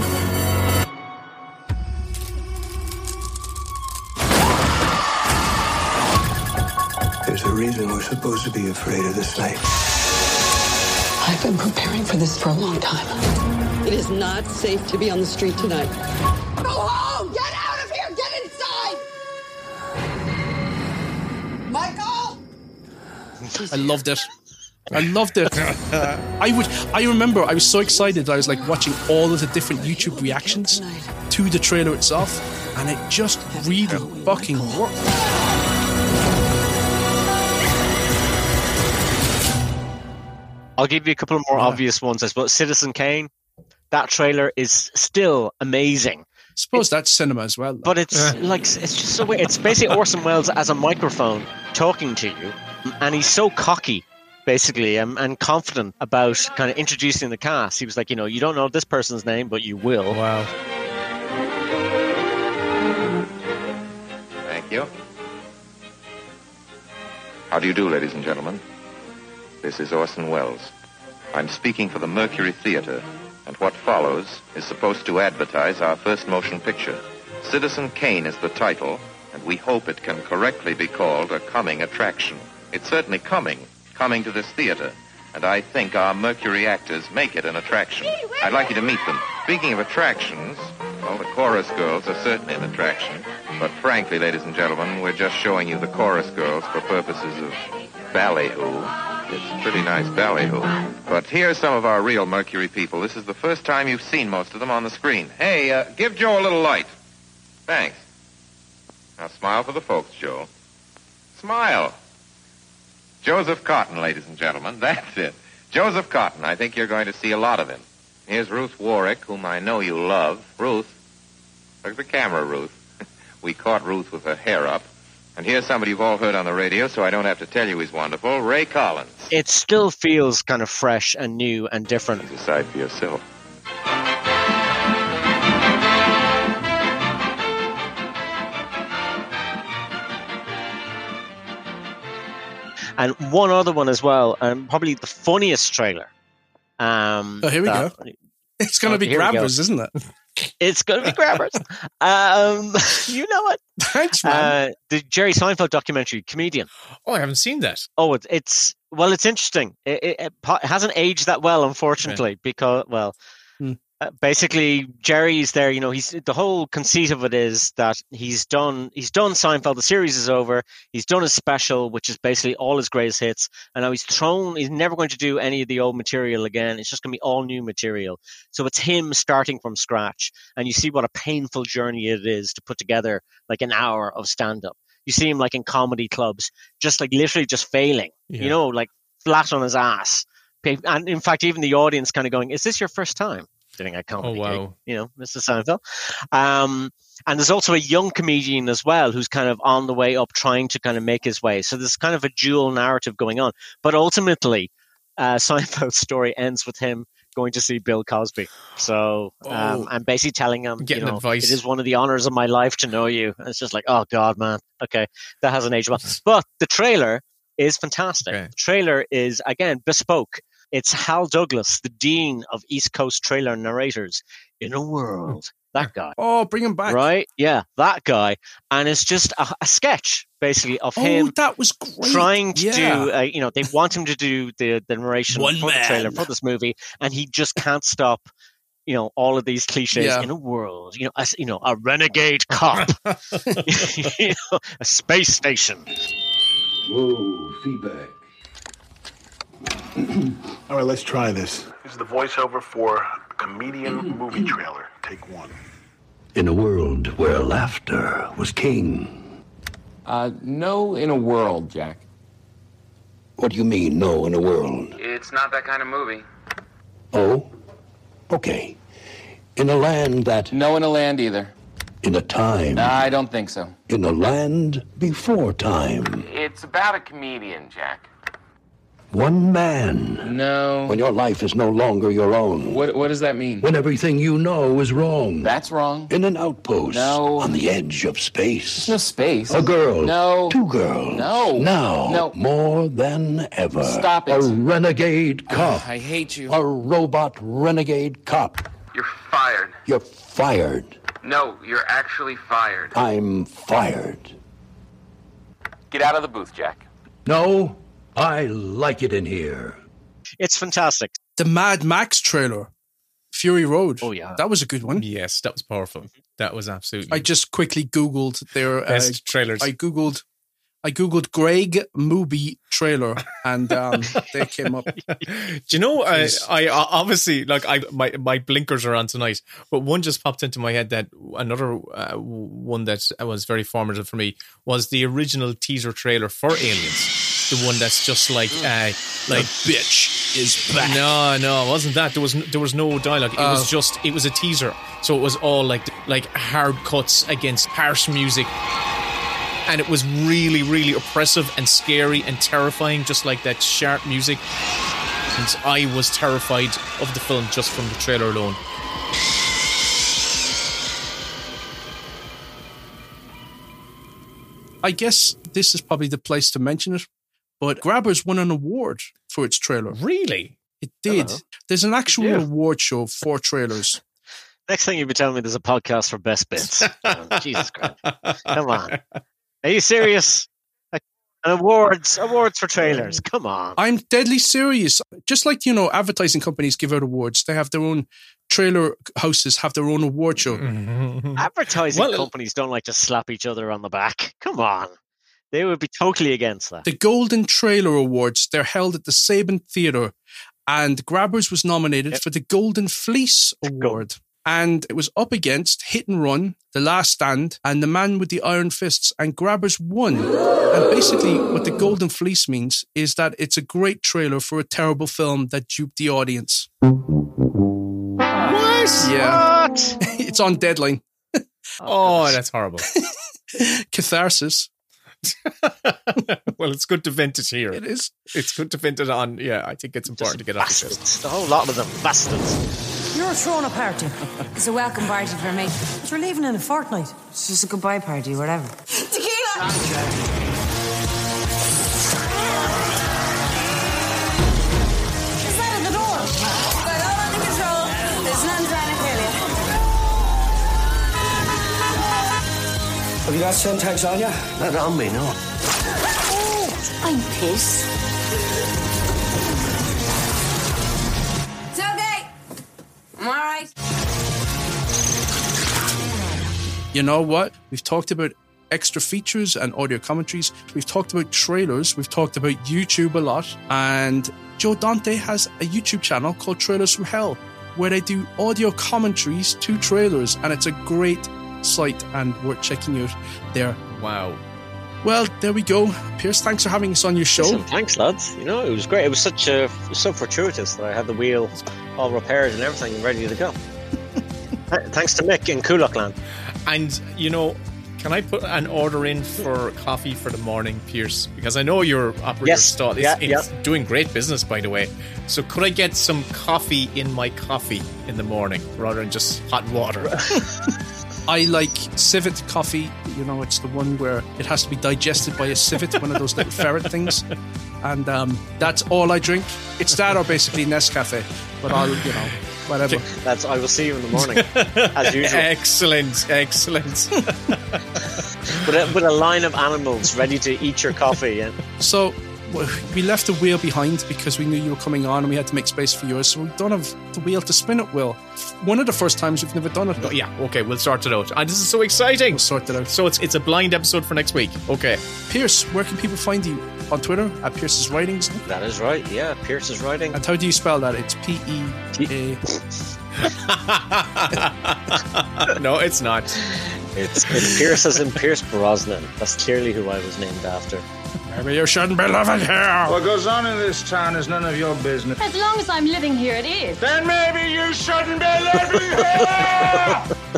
There's a reason we're supposed to be afraid of the night. I've been preparing for this for a long time. It is not safe to be on the street tonight. Go home! Get out of here! Get inside! Michael! I loved it. I loved it. (laughs) I would. I remember. I was so excited. I was like watching all of the different YouTube reactions to the trailer itself, and it just really fucking worked. I'll give you a couple of more obvious ones. I suppose Citizen Kane. That trailer is still amazing. I suppose that's cinema as well. But it's (laughs) like it's just so weird. It's basically Orson Welles as a microphone talking to you, and he's so cocky, basically, and, and confident about kind of introducing the cast. He was like, you know, you don't know this person's name, but you will. Wow. Thank you. How do you do, ladies and gentlemen? This is Orson Welles. I'm speaking for the Mercury Theater, and what follows is supposed to advertise our first motion picture. Citizen Kane is the title, and we hope it can correctly be called a coming attraction. It's certainly coming, coming to this theater, and I think our Mercury actors make it an attraction. I'd like you to meet them. Speaking of attractions, well, the chorus girls are certainly an attraction, but frankly, ladies and gentlemen, we're just showing you the chorus girls for purposes of ballyhoo. It's pretty nice ballyhoo. But here's some of our real Mercury people. This is the first time you've seen most of them on the screen. Hey, uh, give Joe a little light. Thanks. Now smile for the folks, Joe. Smile. Joseph Cotten, ladies and gentlemen. (laughs) That's it. Joseph Cotten. I think you're going to see a lot of him. Here's Ruth Warrick, whom I know you love. Ruth. Look at the camera, Ruth. (laughs) we caught Ruth with her hair up. And here's somebody you've all heard on the radio, so I don't have to tell you he's wonderful. Ray Collins. It still feels kind of fresh and new and different. Decide for yourself. And one other one as well, and probably the funniest trailer. Um, Oh, here we that- go. It's going to Oh, be grabbers, isn't it? (laughs) It's going to be grabbers. um, (laughs) you know what? (laughs) Thanks, man. Uh, the Jerry Seinfeld documentary, comedian. Oh, I haven't seen that. Oh, it, it's well, it's interesting. It, it, it hasn't aged that well, unfortunately, because well. Uh, basically Jerry's there. You know, he's the whole conceit of it is that he's done he's done Seinfeld. The series is over. He's done his special, which is basically all his greatest hits, and now he's thrown. He's never going to do any of the old material again. It's just going to be all new material. So it's him starting from scratch, and you see what a painful journey it is to put together like an hour of stand up. You see him like in comedy clubs, just like literally just failing, Yeah. you know, like flat on his ass. And in fact, even the audience kind of going, "Is this your first time doing a comedy Oh, gig?" wow. You know, Mr. Seinfeld. Um, and there's also a young comedian as well who's kind of on the way up, trying to kind of make his way. So there's kind of a dual narrative going on. But ultimately, uh, (laughs) Seinfeld's story ends with him going to see Bill Cosby. So um, Oh. I'm basically telling him, you know, advice. it is one of the honors of my life to know you. And it's just like, oh God, man. Okay, that hasn't aged well. (laughs) But the trailer is fantastic. Okay. The trailer is again bespoke. It's Hal Douglas, the dean of East Coast trailer narrators, in a world. That guy. Oh, bring him back. Right? Yeah, that guy. And it's just a, a sketch, basically, of Oh, him that was great. trying to Yeah. do, uh, you know, they want him to do the, the narration One for the trailer for this movie, and he just can't stop. You know all of these cliches Yeah. in a world. You know, as you know, a renegade cop, (laughs) (laughs) you know, a space station. Whoa, feedback. All right, let's try this. This is the voiceover for a comedian movie trailer. Take one. In a world where laughter was king. Uh, no, in a world, Jack. What do you mean, no, in a world? It's not that kind of movie. Oh? Okay. In a land that. No, in a land either. In a time. I don't think so. In a land before time. It's about a comedian, Jack. One man. No. When your life is no longer your own. What What does that mean? When everything you know is wrong. That's wrong. In an outpost. No. On the edge of space. There's no space. A girl. No. Two girls. No. Now. No. More than ever. Stop it. A renegade cop. I hate you. A robot renegade cop. You're fired. You're fired. No, you're actually fired. I'm fired. Get out of the booth, Jack. No, I like it in here. It's fantastic. The Mad Max trailer, Fury Road. Oh yeah, that was a good one. Yes, that was powerful. That was absolutely. I just quickly googled their Best uh, trailers. I googled, I googled Greg movie trailer, and um, (laughs) they came up. Do you know? I, I obviously like I my my blinkers are on tonight, but one just popped into my head that another uh, one that was very formative for me was the original teaser trailer for Aliens. The one that's just like uh, like bitch is back. No, no, it wasn't that. There was there was no dialogue. It Oh. was just it was a teaser. So it was all like like hard cuts against harsh music. And it was really, really oppressive and scary and terrifying, just like that sharp music. And I was terrified of the film just from the trailer alone. I guess this is probably the place to mention it, but Grabbers won an award for its trailer. Really? It did. There's an actual Yeah. award show for trailers. (laughs) Next thing you'll be telling me there's a podcast for best bits. (laughs) Oh, Jesus Christ. Come on. Are you serious? Like, Awards, awards for trailers. Come on. I'm deadly serious. Just like, you know, advertising companies give out awards, they have their own trailer houses, have their own award show. Advertising Well- companies don't like to slap each other on the back. Come on. They would be totally against that. The Golden Trailer Awards, they're held at the Saban Theatre, and Grabbers was nominated for the Golden Fleece Award. And it was up against Hit and Run, The Last Stand, and The Man with the Iron Fists, and Grabbers won. And basically, what the Golden Fleece means is that it's a great trailer for a terrible film that duped the audience. What? Yeah. (laughs) it's on deadline. Oh, (laughs) that's horrible. (laughs) Catharsis. (laughs) well, it's good to vent it here. It is. It's good to vent it on. Yeah, I think it's important to get off the chest. The whole lot of them bastards. You're throwing a party. It's a welcome party for me. But you're leaving in a fortnight. It's just a goodbye party, whatever. Tequila! Have you got syntax on you? Not on me, no. I'm pissed. It's okay. I'm all right. You know what? We've talked about extra features and audio commentaries. We've talked about trailers. We've talked about YouTube a lot. And Joe Dante has a YouTube channel called Trailers from Hell where they do audio commentaries to trailers. And it's a great site and worth checking out there. Wow. Well, there we go. Pierce, thanks for having us on your show. Listen, thanks, lads. You know, it was great. It was such a it was so fortuitous that I had the wheel all repaired and everything and ready to go. (laughs) Thanks to Mick in Kulakland. And you know, can I put an order in for coffee for the morning, Pierce? Because I know your operator Yes. stall is Yeah, it's doing great business, by the way. So could I get some coffee in my coffee in the morning rather than just hot water? (laughs) I like civet coffee. You know, it's the one where it has to be digested by a civet, one of those little (laughs) ferret things. And um, that's all I drink. It's that or basically Nescafe. But I'll, you know, whatever. (laughs) That's I will see you in the morning, as (laughs) usual, excellent, excellent. with a, with a line of animals ready to eat your coffee. And So w- we left the wheel behind because we knew you were coming on and we had to make space for yours. So we don't have the wheel to spin it, Will. One of the first times we've never done it. Oh, yeah, okay, we'll sort it out. And this is so exciting. We'll sort it out. So it's it's a blind episode for next week. Okay. Pierce, where can people find you? On Twitter at Pierce's Writings. that is right. Yeah, Pierce is writing. And how do you spell that? It's P E A. (laughs) no, it's not. It's, it's Pierce as in Pierce Brosnan. That's clearly who I was named after. Maybe you shouldn't be living here. What goes on in this town is none of your business. As long as I'm living here, it is. Then maybe you shouldn't be living here! (laughs)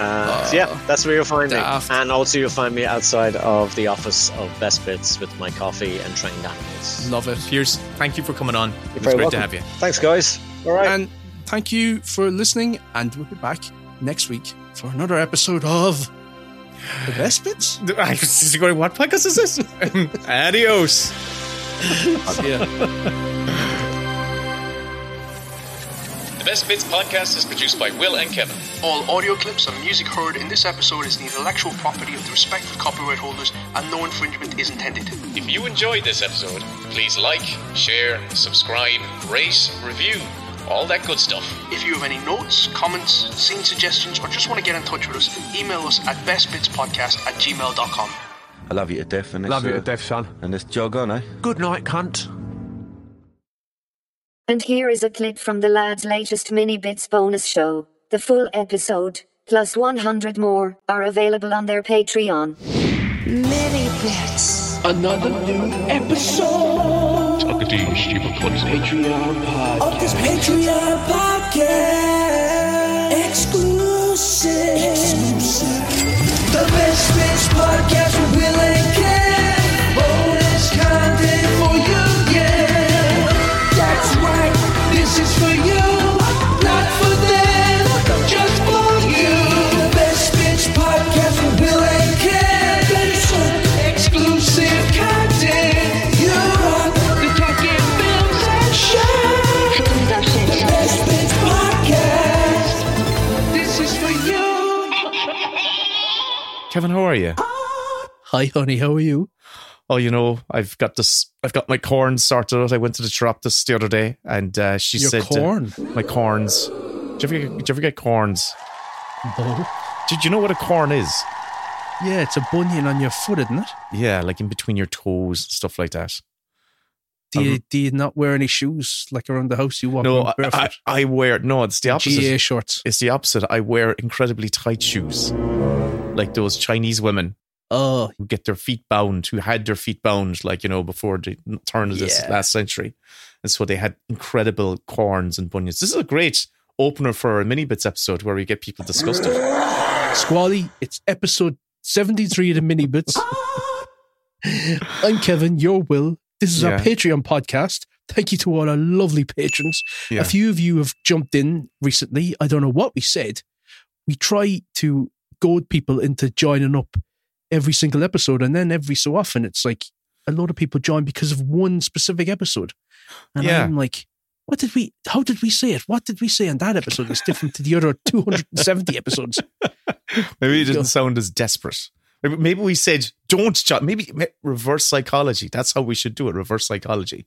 Uh, so yeah, that's where you'll find daft. me. And also you'll find me outside of the office of Best Bits with my coffee and trained animals. Love it. Pierce, thank you for coming on. It was very great to have you. Thanks, guys. All right. And thank you for listening. And we'll be back next week for another episode of The Best Bits. I was just going, what podcast is this? (laughs) Adios. (laughs) yeah. The Best Bits podcast is produced by Will and Kevin. All audio clips and music heard in this episode is the intellectual property of the respective copyright holders, and no infringement is intended. If you enjoyed this episode, please like, share, subscribe, rate, review, all that good stuff. If you have any notes, comments, scene suggestions, or just want to get in touch with us, email us at bestbitspodcast at gmail.com. I love you to death. And Love it's, you to death, son. And it's jog on, eh? Good night, cunt. And here is a clip from the lads' latest mini bits bonus show. The full episode, plus 100 more, are available on their Patreon. Mini bits. Another new episode Patreon podcast. Of this Patreon podcast. Exclusive. Exclusive. The Best Bits Podcast with Will Kevin, how are you? Hi, honey. How are you? Oh, you know, I've got this. I've got my corns sorted out. I went to the chiropodist the other day, and uh, she Your said, uh, corn? "My corns." Did you ever get, did you ever get corns? No. Did you know what a corn is? Yeah, it's a bunion on your foot, isn't it? Yeah, like in between your toes, stuff like that. Do you, Um, do you not wear any shoes like around the house? You walk No, around I, I, barefoot? I wear no. It's the opposite. GA shorts. It's the opposite. I wear incredibly tight shoes, like those Chinese women Oh, who get their feet bound, who had their feet bound, like you know, before the turn of this Yeah. last century, and so they had incredible corns and bunions. This is a great opener for a mini bits episode where we get people disgusted. Squally, it's episode 73 of the mini bits. I'm Kevin, you're Will. This is our Patreon podcast. Thank you to all our lovely patrons. Yeah. A few of you have jumped in recently. I don't know what we said. We try to goad people into joining up every single episode, and then every so often it's like a lot of people join because of one specific episode. And Yeah. I'm like, what did we, how did we say it? What did we say on that episode that's different to the other (laughs) 270 episodes? Maybe it didn't sound as desperate. Maybe, we said don't join. Maybe reverse psychology. That's how we should do it. Reverse psychology.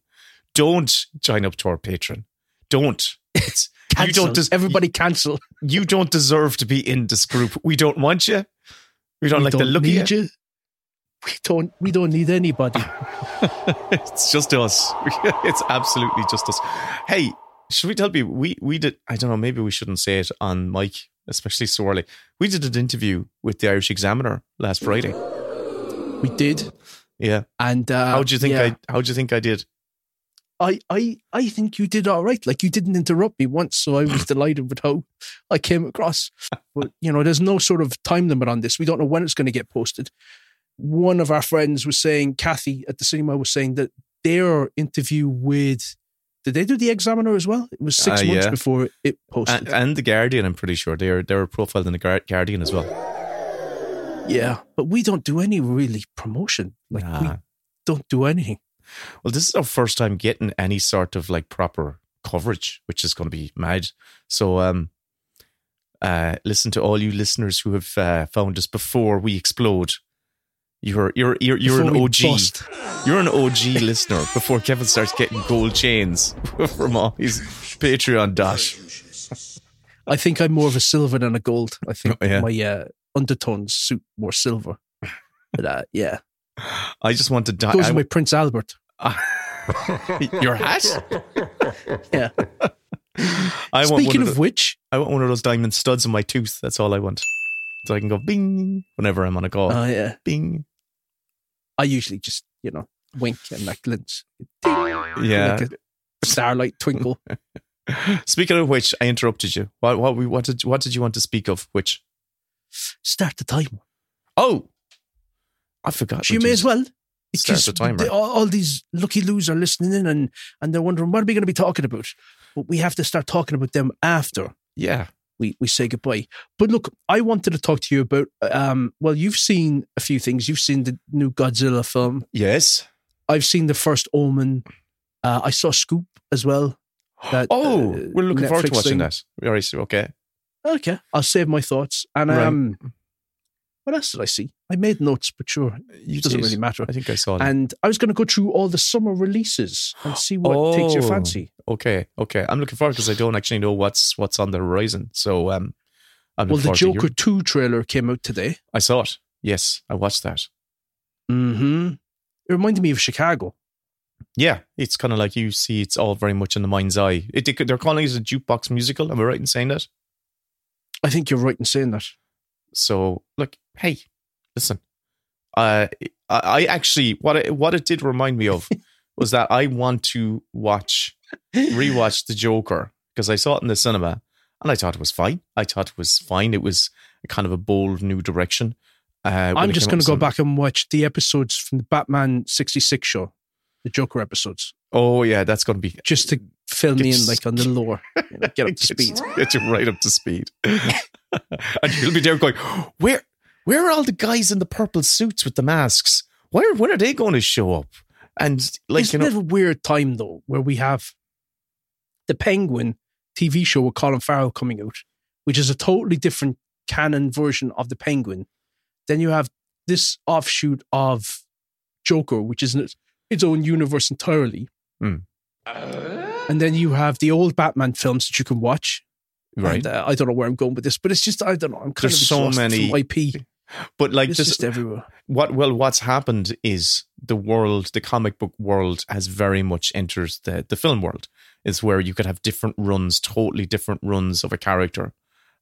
Don't join up to our Patreon. Don't. It's, Cancel. don't. Des- Everybody cancel. you don't deserve to be in this group. We don't want you. We don't We like the don't look of you. you. We don't. We don't need anybody. (laughs) it's just us. (laughs) it's absolutely just us. Hey, should we tell people we we did? I don't know. Maybe we shouldn't say it on mic, especially so early. We did an interview with the Irish Examiner last Friday. We did, Yeah. and uh, How do you think yeah, I? How do you think I did? I, I, I think you did all right. Like you didn't interrupt me once, so I was (laughs) delighted with how I came across. But you know, there's no sort of time limit on this. We don't know when it's going to get posted. One of our friends was saying, Kathy at the cinema was saying that their interview with. Did they do the Examiner as well? It was six Uh, months yeah. before it posted. And, and the Guardian, I'm pretty sure they are they were profiled in the Guardian as well. yeah, but we don't do any really promotion. Like we don't do anything. Well, this is our first time getting any sort of like proper coverage, which is going to be mad. So, um, uh, listen to all you listeners who have uh, found us before we explode. You're you're you're, you're an OG. You're an OG listener before Kevin starts getting gold chains (laughs) from all his Patreon dash. I think I'm more of a silver than a gold. I think Oh, yeah. my uh, undertones suit more silver. But uh, yeah, I just want to die. goes I- my Prince Albert. (laughs) your hat? (laughs) Yeah. I want Speaking one of the- which, I want one of those diamond studs in my tooth. That's all I want. So I can go bing whenever I'm on a call. oh yeah, bing. I usually just you know wink and like glints, Yeah. like starlight twinkle. (laughs) Speaking of which, I interrupted you. What what we what did what did you want to speak of? Which start the timer. Oh, I forgot. So you may as well. The timer. they- all, all these lucky loos are listening in and, and they're wondering what are we going to be talking about. But we have to start talking about them after Yeah. we, we say goodbye. But look, I wanted to talk to you about. Um, well, you've seen a few things. You've seen the new Godzilla film. Yes. I've seen the first Omen. Uh, I saw Scoop as well. That, Oh, uh, we're looking forward to watching thing. that. All right. Okay. Okay, I'll save my thoughts. And Right. um, what else did I see? I made notes, but sure, You it doesn't did. really matter. I think I saw that. And I was going to go through all the summer releases and see what takes your Oh, fancy. Okay. Okay. I'm looking forward because I don't actually know what's what's on the horizon. So um, I'm Well, the Joker 2 trailer came out today. I saw it. Yes, I watched that. hmm It reminded me of Chicago. Yeah, it's kind of like you see. It's all very much in the mind's eye. It, they- they're calling it a jukebox musical. Am I right in saying that? I think you're right in saying that. So, look, hey, listen. Uh, I, I actually what it, what it did remind me of (laughs) was that I want to watch rewatch the Joker because I saw it in the cinema and I thought it was fine. I thought it was fine. It was kind of a bold new direction. Uh, I'm just going to go back and watch the episodes from the Batman 66 show, the Joker episodes, Oh yeah, that's going to be just to fill me in like on the lore, you know, get up to (laughs) speed. Get you right up to speed. (laughs) and you'll be there going, where where are all the guys in the purple suits with the masks? Where when are they going to show up? And like Isn't you know, it a weird time though, where we have the Penguin TV show with Colin Farrell coming out, which is a totally different canon version of the Penguin. Then you have this offshoot of Joker, which is its, its own universe entirely. Hmm. And then you have the old Batman films that you can watch. Right. And, uh, I don't know where I'm going with this, but it's just I don't know. I'm kind There's of so many- IP. But like It's this, just everywhere. what well, what's happened is the world, the comic book world, has very much entered the the film world. Is where you could have different runs, totally different runs of a character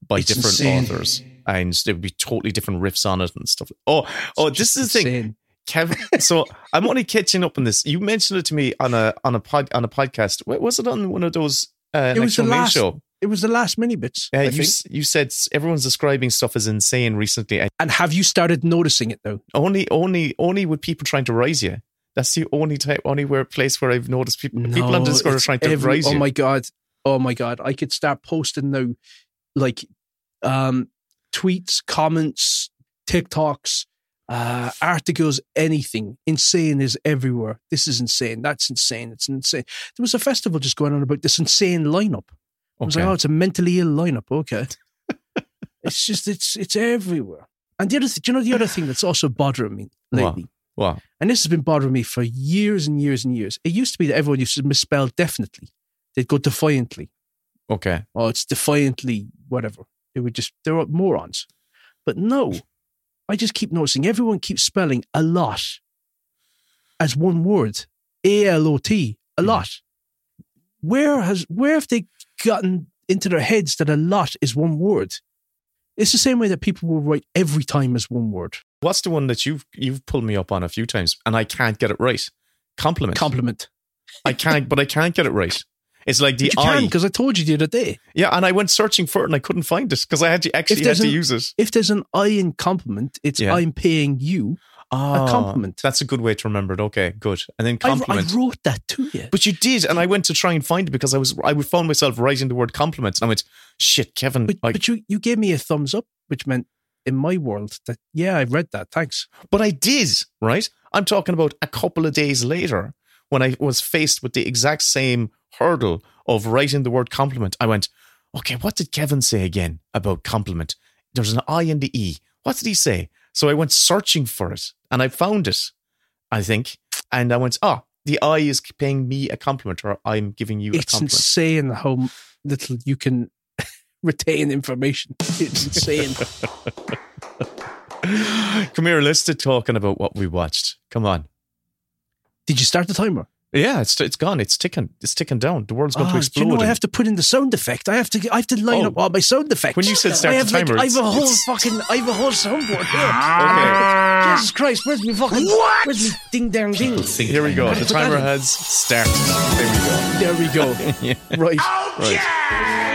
by It's different insane. authors, and there would be totally different riffs on it and stuff. Oh, oh, this is the thing. Kevin, so (laughs) I'm only catching up on this. You mentioned it to me on a on a pod on a podcast. Wa- Was it on one of those uh, It was the last. show? It was the last mini bits. I you s- you said everyone's describing stuff as insane recently. and And have you started noticing it though? Only only only with people trying to rise you. That's the only type, only where place where I've noticed people people on No, Discord are trying to every- rise Oh my god! Oh my god! I could start posting now, like, um, tweets, comments, TikToks, uh, articles, anything. Insane is everywhere. This is insane. That's insane. It's insane. There was a festival just going on about this insane lineup. I was like, oh, it's a mentally ill lineup. Okay, (laughs) it's just it's it's everywhere. And the other, th- do you know the other thing that's also bothering me lately? What? And this has been bothering me for years and years and years. It used to be that everyone used to misspell definitely. They'd go defiantly. Okay. Oh, it's defiantly whatever. They would just, they're morons. But no, I just keep noticing everyone keeps spelling a lot as one word. A L O T, a hmm. lot. Where has, where have they gotten into their heads that a lot is one word? It's the same way that people will write every time as one word. What's the one that you've you've pulled me up on a few times and I can't get it right? Compliment. Compliment. I can't, but I can't get it right. It's like the But you I. because I told you the other day. Yeah, and I went searching for it and I couldn't find it because I had to actually had there's to an- use it. If there's an I in compliment, it's Yeah. I'm paying you Oh, a ah, compliment. That's a good way to remember it. Okay, good. And then I, I wrote that to you. but you did, and I went to try and find it because I was I would found myself writing the word compliment, and I went, "Shit, Kevin." But, like, but you, you gave me a thumbs up, which meant in my world that, yeah, I read that. Thanks. But I did, right? I'm talking about a couple of days later when I was faced with the exact same hurdle of writing the word compliment. I went, okay, what did Kevin say again about compliment? There's an I and the E. What did he say? So I went searching for it and I found it, I think. And I went, oh, the eye is paying me a compliment or I'm giving you a It's compliment. insane how little you can (laughs) retain information. It's insane. (laughs) Come here, let's start talking about what we watched. Come on. Did you start the timer? Yeah, it's it's gone. It's ticking. It's ticking down. The world's going Ah, to explode. you know I have to put in the sound effect? I have to. I have to line Oh. up all my sound effects. When you said start I the have like, timer, I have a whole it's- (laughs) fucking. I have a whole soundboard here. Jesus Christ! Where's me fucking? What? Where's me ding dang ding? Here we go. The timer (laughs) has started. There we go. There we go. (laughs) Yeah. Right. Right.